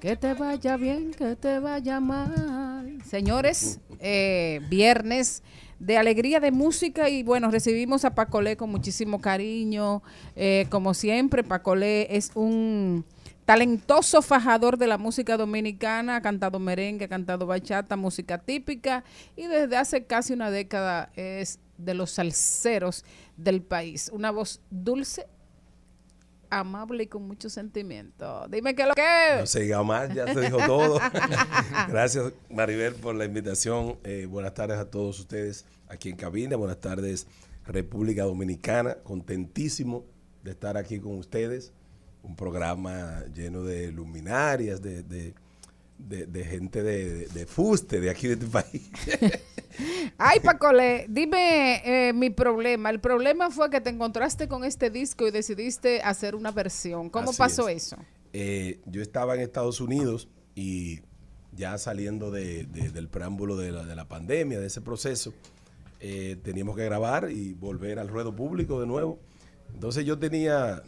Que te vaya bien, que te vaya mal. Señores, eh, viernes de alegría, de música y bueno, recibimos a Pacolé con muchísimo cariño. Eh, como siempre, Pacolé es un talentoso fajador de la música dominicana, ha cantado merengue, ha cantado bachata, música típica y desde hace casi una década es de los salseros del país. Una voz dulce, amable y con mucho sentimiento. Dime qué es lo que No se diga más, ya se dijo todo. Gracias, Maribel, por la invitación. Eh, buenas tardes a todos ustedes aquí en cabina. Buenas tardes, República Dominicana. Contentísimo de estar aquí con ustedes. Un programa lleno de luminarias, de, de, de- de gente de, de fuste de aquí de este país. Ay, Pacolé, dime eh, mi problema. El problema fue que te encontraste con este disco y decidiste hacer una versión. ¿Cómo Así pasó es. eso? Eh, yo estaba en Estados Unidos y ya saliendo de- de- del preámbulo de la, de la pandemia, de ese proceso, eh, teníamos que grabar y volver al ruedo público de nuevo. Entonces yo tenía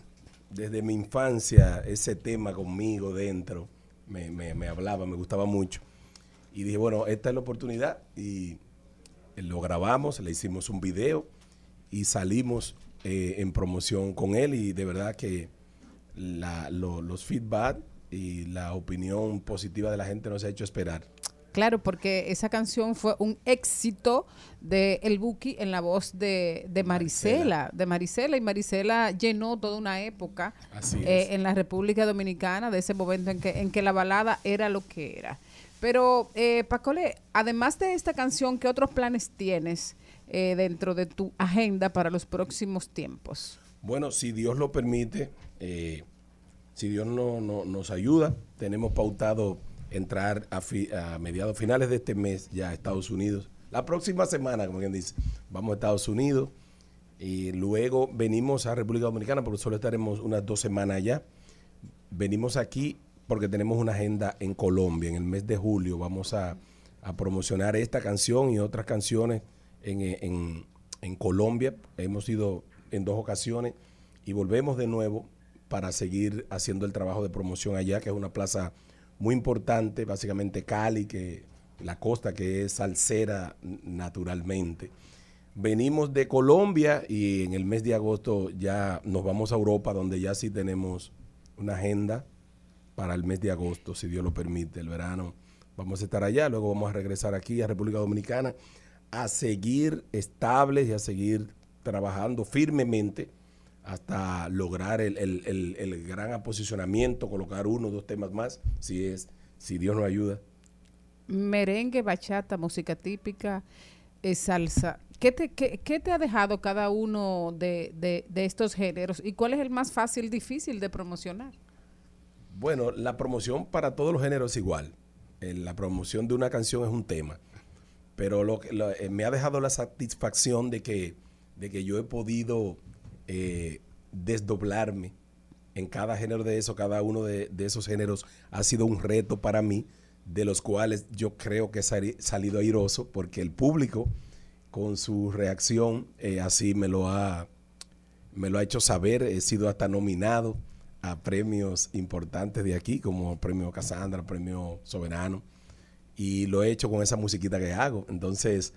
desde mi infancia ese tema conmigo dentro, me, me- hablaba, me gustaba mucho. Y dije, bueno, esta es la oportunidad y eh, lo grabamos, le hicimos un video y salimos eh, en promoción con él y de verdad que los feedback y la opinión positiva de la gente nos ha hecho esperar. Claro, porque esa canción fue un éxito de El Buki en la voz de, de Marisela, de Marisela, y Marisela llenó toda una época eh, en la República Dominicana de ese momento en que, en que la balada era lo que era. Pero, eh, Pacole, además de esta canción, ¿qué otros planes tienes eh, dentro de tu agenda para los próximos tiempos? Bueno, si Dios lo permite, eh, si Dios no, no- nos ayuda, tenemos pautado entrar a, fi- a mediados finales de este mes ya a Estados Unidos. La próxima semana, como quien dice, vamos a Estados Unidos y luego venimos a República Dominicana porque solo estaremos unas dos semanas allá. Venimos aquí porque tenemos una agenda en Colombia. En el mes de julio vamos a, a promocionar esta canción y otras canciones en, en- en Colombia. Hemos ido en dos ocasiones y volvemos de nuevo para seguir haciendo el trabajo de promoción allá, que es una plaza muy importante, básicamente Cali, que la costa que es salsera naturalmente. Venimos de Colombia y en el mes de agosto ya nos vamos a Europa, donde ya sí tenemos una agenda para el mes de agosto, si Dios lo permite, el verano. Vamos a estar allá, luego vamos a regresar aquí a República Dominicana a seguir estables y a seguir trabajando firmemente hasta lograr el, el- el- el gran aposicionamiento, colocar uno o dos temas más, si es, si Dios nos ayuda. merengue, bachata, música típica, eh, salsa. ¿Qué te, qué, qué te ha dejado cada uno de, de- de estos géneros y cuál es el más fácil, difícil de promocionar? Bueno, la promoción para todos los géneros es igual. Eh, La promoción de una canción es un tema. Pero lo que lo- eh, me ha dejado la satisfacción de que, de que yo he podido eh, desdoblarme en cada género de eso, cada uno de, esos géneros ha sido un reto para mí, de los cuales yo creo que he sali- salido airoso, porque el público, con su reacción, eh, así me lo ha me lo ha hecho saber, he sido hasta nominado a premios importantes de aquí, como premio Casandra, premio Soberano, y lo he hecho con esa musiquita que hago. Entonces,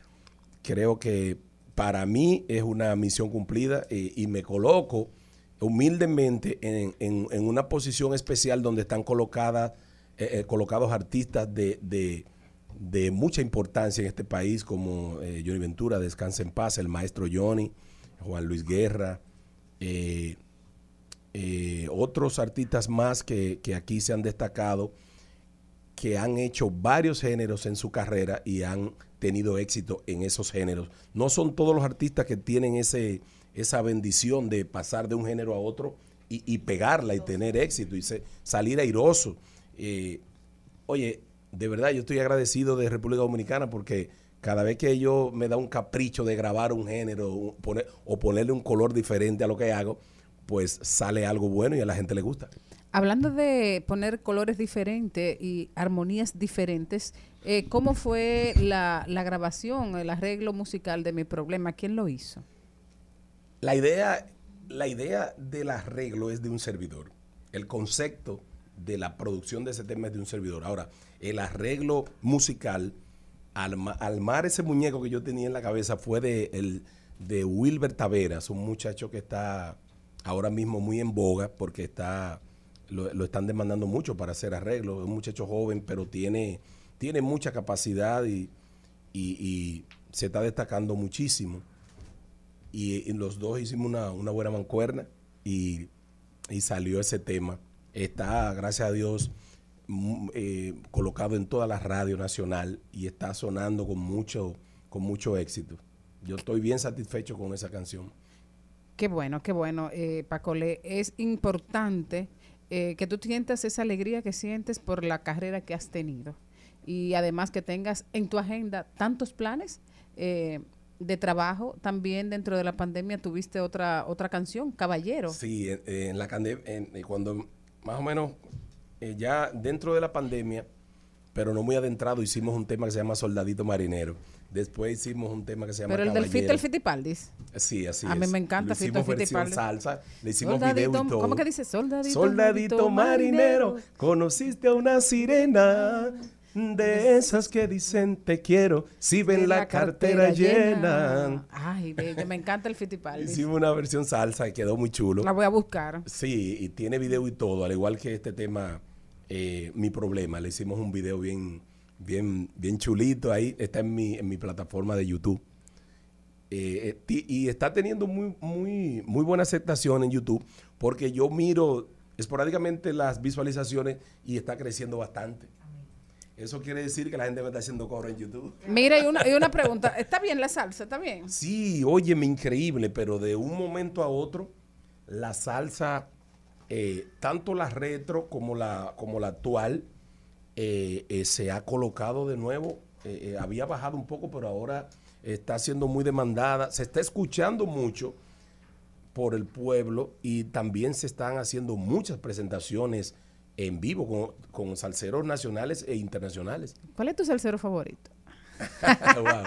creo que para mí es una misión cumplida eh, y me coloco humildemente en, una posición especial donde están colocadas, eh, eh, colocados artistas de, mucha importancia en este país, como Johnny Ventura, Descansa en Paz, el maestro Johnny, Juan Luis Guerra, otros artistas más que aquí se han destacado, que han hecho varios géneros en su carrera y han tenido éxito en esos géneros. No son todos los artistas que tienen ese, esa bendición de pasar de un género a otro y, y pegarla y tener éxito y salir airoso. Eh, oye, de verdad yo estoy agradecido de República Dominicana porque cada vez que ellos me da un capricho de grabar un género o ponerle un color diferente a lo que hago, pues sale algo bueno y a la gente le gusta. Hablando de poner colores diferentes y armonías diferentes, eh, ¿cómo fue la, la grabación, el arreglo musical de Mi Problema? ¿Quién lo hizo? La idea, la idea del arreglo es de un servidor. El concepto de la producción de ese tema es de un servidor. Ahora, el arreglo musical alma- almar ese muñeco que yo tenía en la cabeza fue de, el, de Wilber Taveras, un muchacho que está ahora mismo muy en boga porque está lo, están demandando mucho para hacer arreglos. Es un muchacho joven, pero tiene, tiene mucha capacidad y, y- se está destacando muchísimo. Y, y los dos hicimos una, una buena mancuerna y, y salió ese tema. Está, gracias a Dios, mm, eh, colocado en toda la radio nacional y está sonando con mucho, con mucho éxito. Yo estoy bien satisfecho con esa canción. Qué bueno, qué bueno, eh, Pacole. Es importante eh, que tú sientas esa alegría que sientes por la carrera que has tenido. Y además que tengas en tu agenda tantos planes eh, de trabajo. También dentro de la pandemia tuviste otra, otra canción, Caballero. Sí, en, en la eh, cuando más o menos eh, ya dentro de la pandemia, pero no muy adentrado, hicimos un tema que se llama Soldadito Marinero. Después hicimos un tema que se llama Pero el del Fito, el Fitipaldis. Sí, así A mí me encanta Fito hicimos versión Fitipaldi. salsa, le hicimos Soldadito, video y todo. ¿Cómo que dice? Soldadito, Soldadito marinero, conociste a una sirena de esas que dicen te quiero, si ven la, cartera, llena. Ay, bello, me encanta el Fitipaldis. Hicimos una versión salsa y quedó muy chulo. La voy a buscar. Sí, y tiene video y todo, al igual que este tema, eh, Mi Problema. Le hicimos un video bien, bien, bien chulito ahí, está en mi, en mi plataforma de YouTube. Eh, eh, y está teniendo muy, muy, muy buena aceptación en YouTube, porque yo miro esporádicamente las visualizaciones y está creciendo bastante. Eso quiere decir que la gente me está haciendo coro en YouTube. Mira, y una, y una pregunta. ¿Está bien la salsa? ¿Está bien? Sí, óyeme, increíble, pero de un momento a otro, la salsa, eh, tanto la retro como la, como la actual, eh, eh, se ha colocado de nuevo. Eh, eh, había bajado un poco, pero ahora está siendo muy demandada. Se está escuchando mucho por el pueblo y también se están haciendo muchas presentaciones en vivo con, con salseros nacionales e internacionales. ¿Cuál es tu salsero favorito? Wow,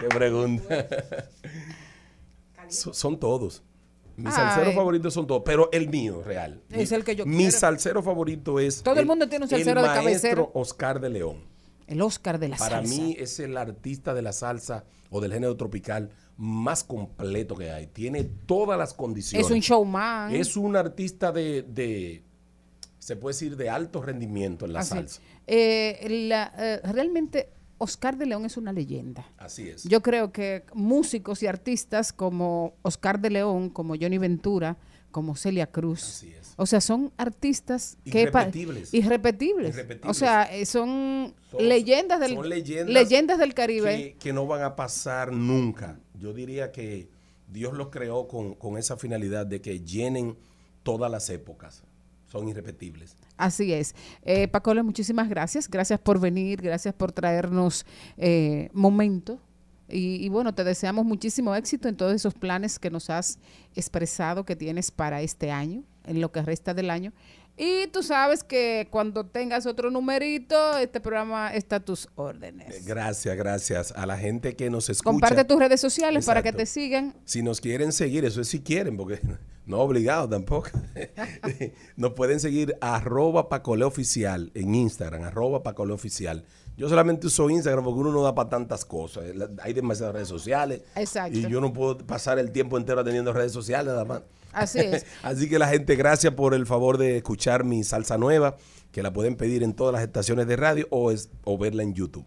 qué pregunta. So- son todos. Mis salseros Ay. favoritos son todos, pero el mío real. Es Mi- el que yo Mi quiero. salsero favorito es. Todo el mundo tiene un salsero de el maestro cabecera. Oscar de León. El Oscar de la Para salsa. mí es el artista de la salsa o del género tropical más completo que hay. Tiene todas las condiciones. Es un showman. Es un artista de, de- se puede decir, de alto rendimiento en la Así. salsa. Eh, la- eh, realmente Oscar de León es una leyenda. Así es. Yo creo que músicos y artistas como Oscar de León, como Johnny Ventura, como Celia Cruz, o sea, son artistas que Irrepetibles. irrepetibles. Irrepetibles. O sea, eh, son, Son- leyendas del son leyendas leyendas del Caribe. que, que no van a pasar nunca. Yo diría que Dios los creó con, con esa finalidad de que llenen todas las épocas. Son irrepetibles. Así es. Eh, Pacola, muchísimas gracias. Gracias por venir, gracias por traernos eh, momento. Y, y bueno, te deseamos muchísimo éxito en todos esos planes que nos has expresado que tienes para este año, en lo que resta del año. Y tú sabes que cuando tengas otro numerito, este programa está a tus órdenes. Gracias, gracias a la gente que nos escucha. Comparte tus redes sociales para que Exacto. te sigan. Si nos quieren seguir, eso es si quieren, porque no obligado tampoco. nos pueden seguir arroba Pacole Oficial en Instagram, arroba Pacole Oficial. Yo solamente uso Instagram porque uno no da para tantas cosas. Hay demasiadas redes sociales. Exacto. Y yo no puedo pasar el tiempo entero atendiendo redes sociales nada más. Así es. Así que la gente, gracias por el favor de escuchar mi salsa nueva, que la pueden pedir en todas las estaciones de radio o, es, o verla en YouTube.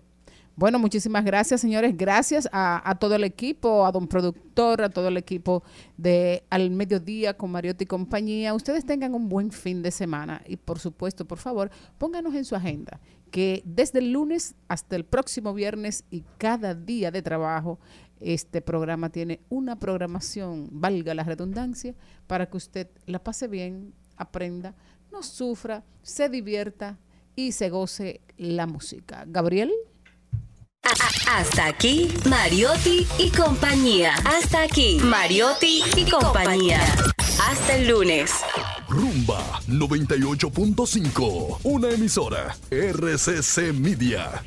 Bueno, muchísimas gracias, señores. Gracias a, todo el equipo, a don productor, a todo el equipo de Al Mediodía con Mariotti y compañía. Ustedes tengan un buen fin de semana y, por supuesto, por favor, pónganos en su agenda que desde el lunes hasta el próximo viernes y cada día de trabajo, este programa tiene una programación, valga la redundancia, para que usted la pase bien, aprenda, no sufra, se divierta y se goce la música. Gabriel. Hasta aquí, Mariotti y compañía. Hasta aquí, Mariotti y compañía. Hasta el lunes. Rumba 98.5, una emisora RCC Media.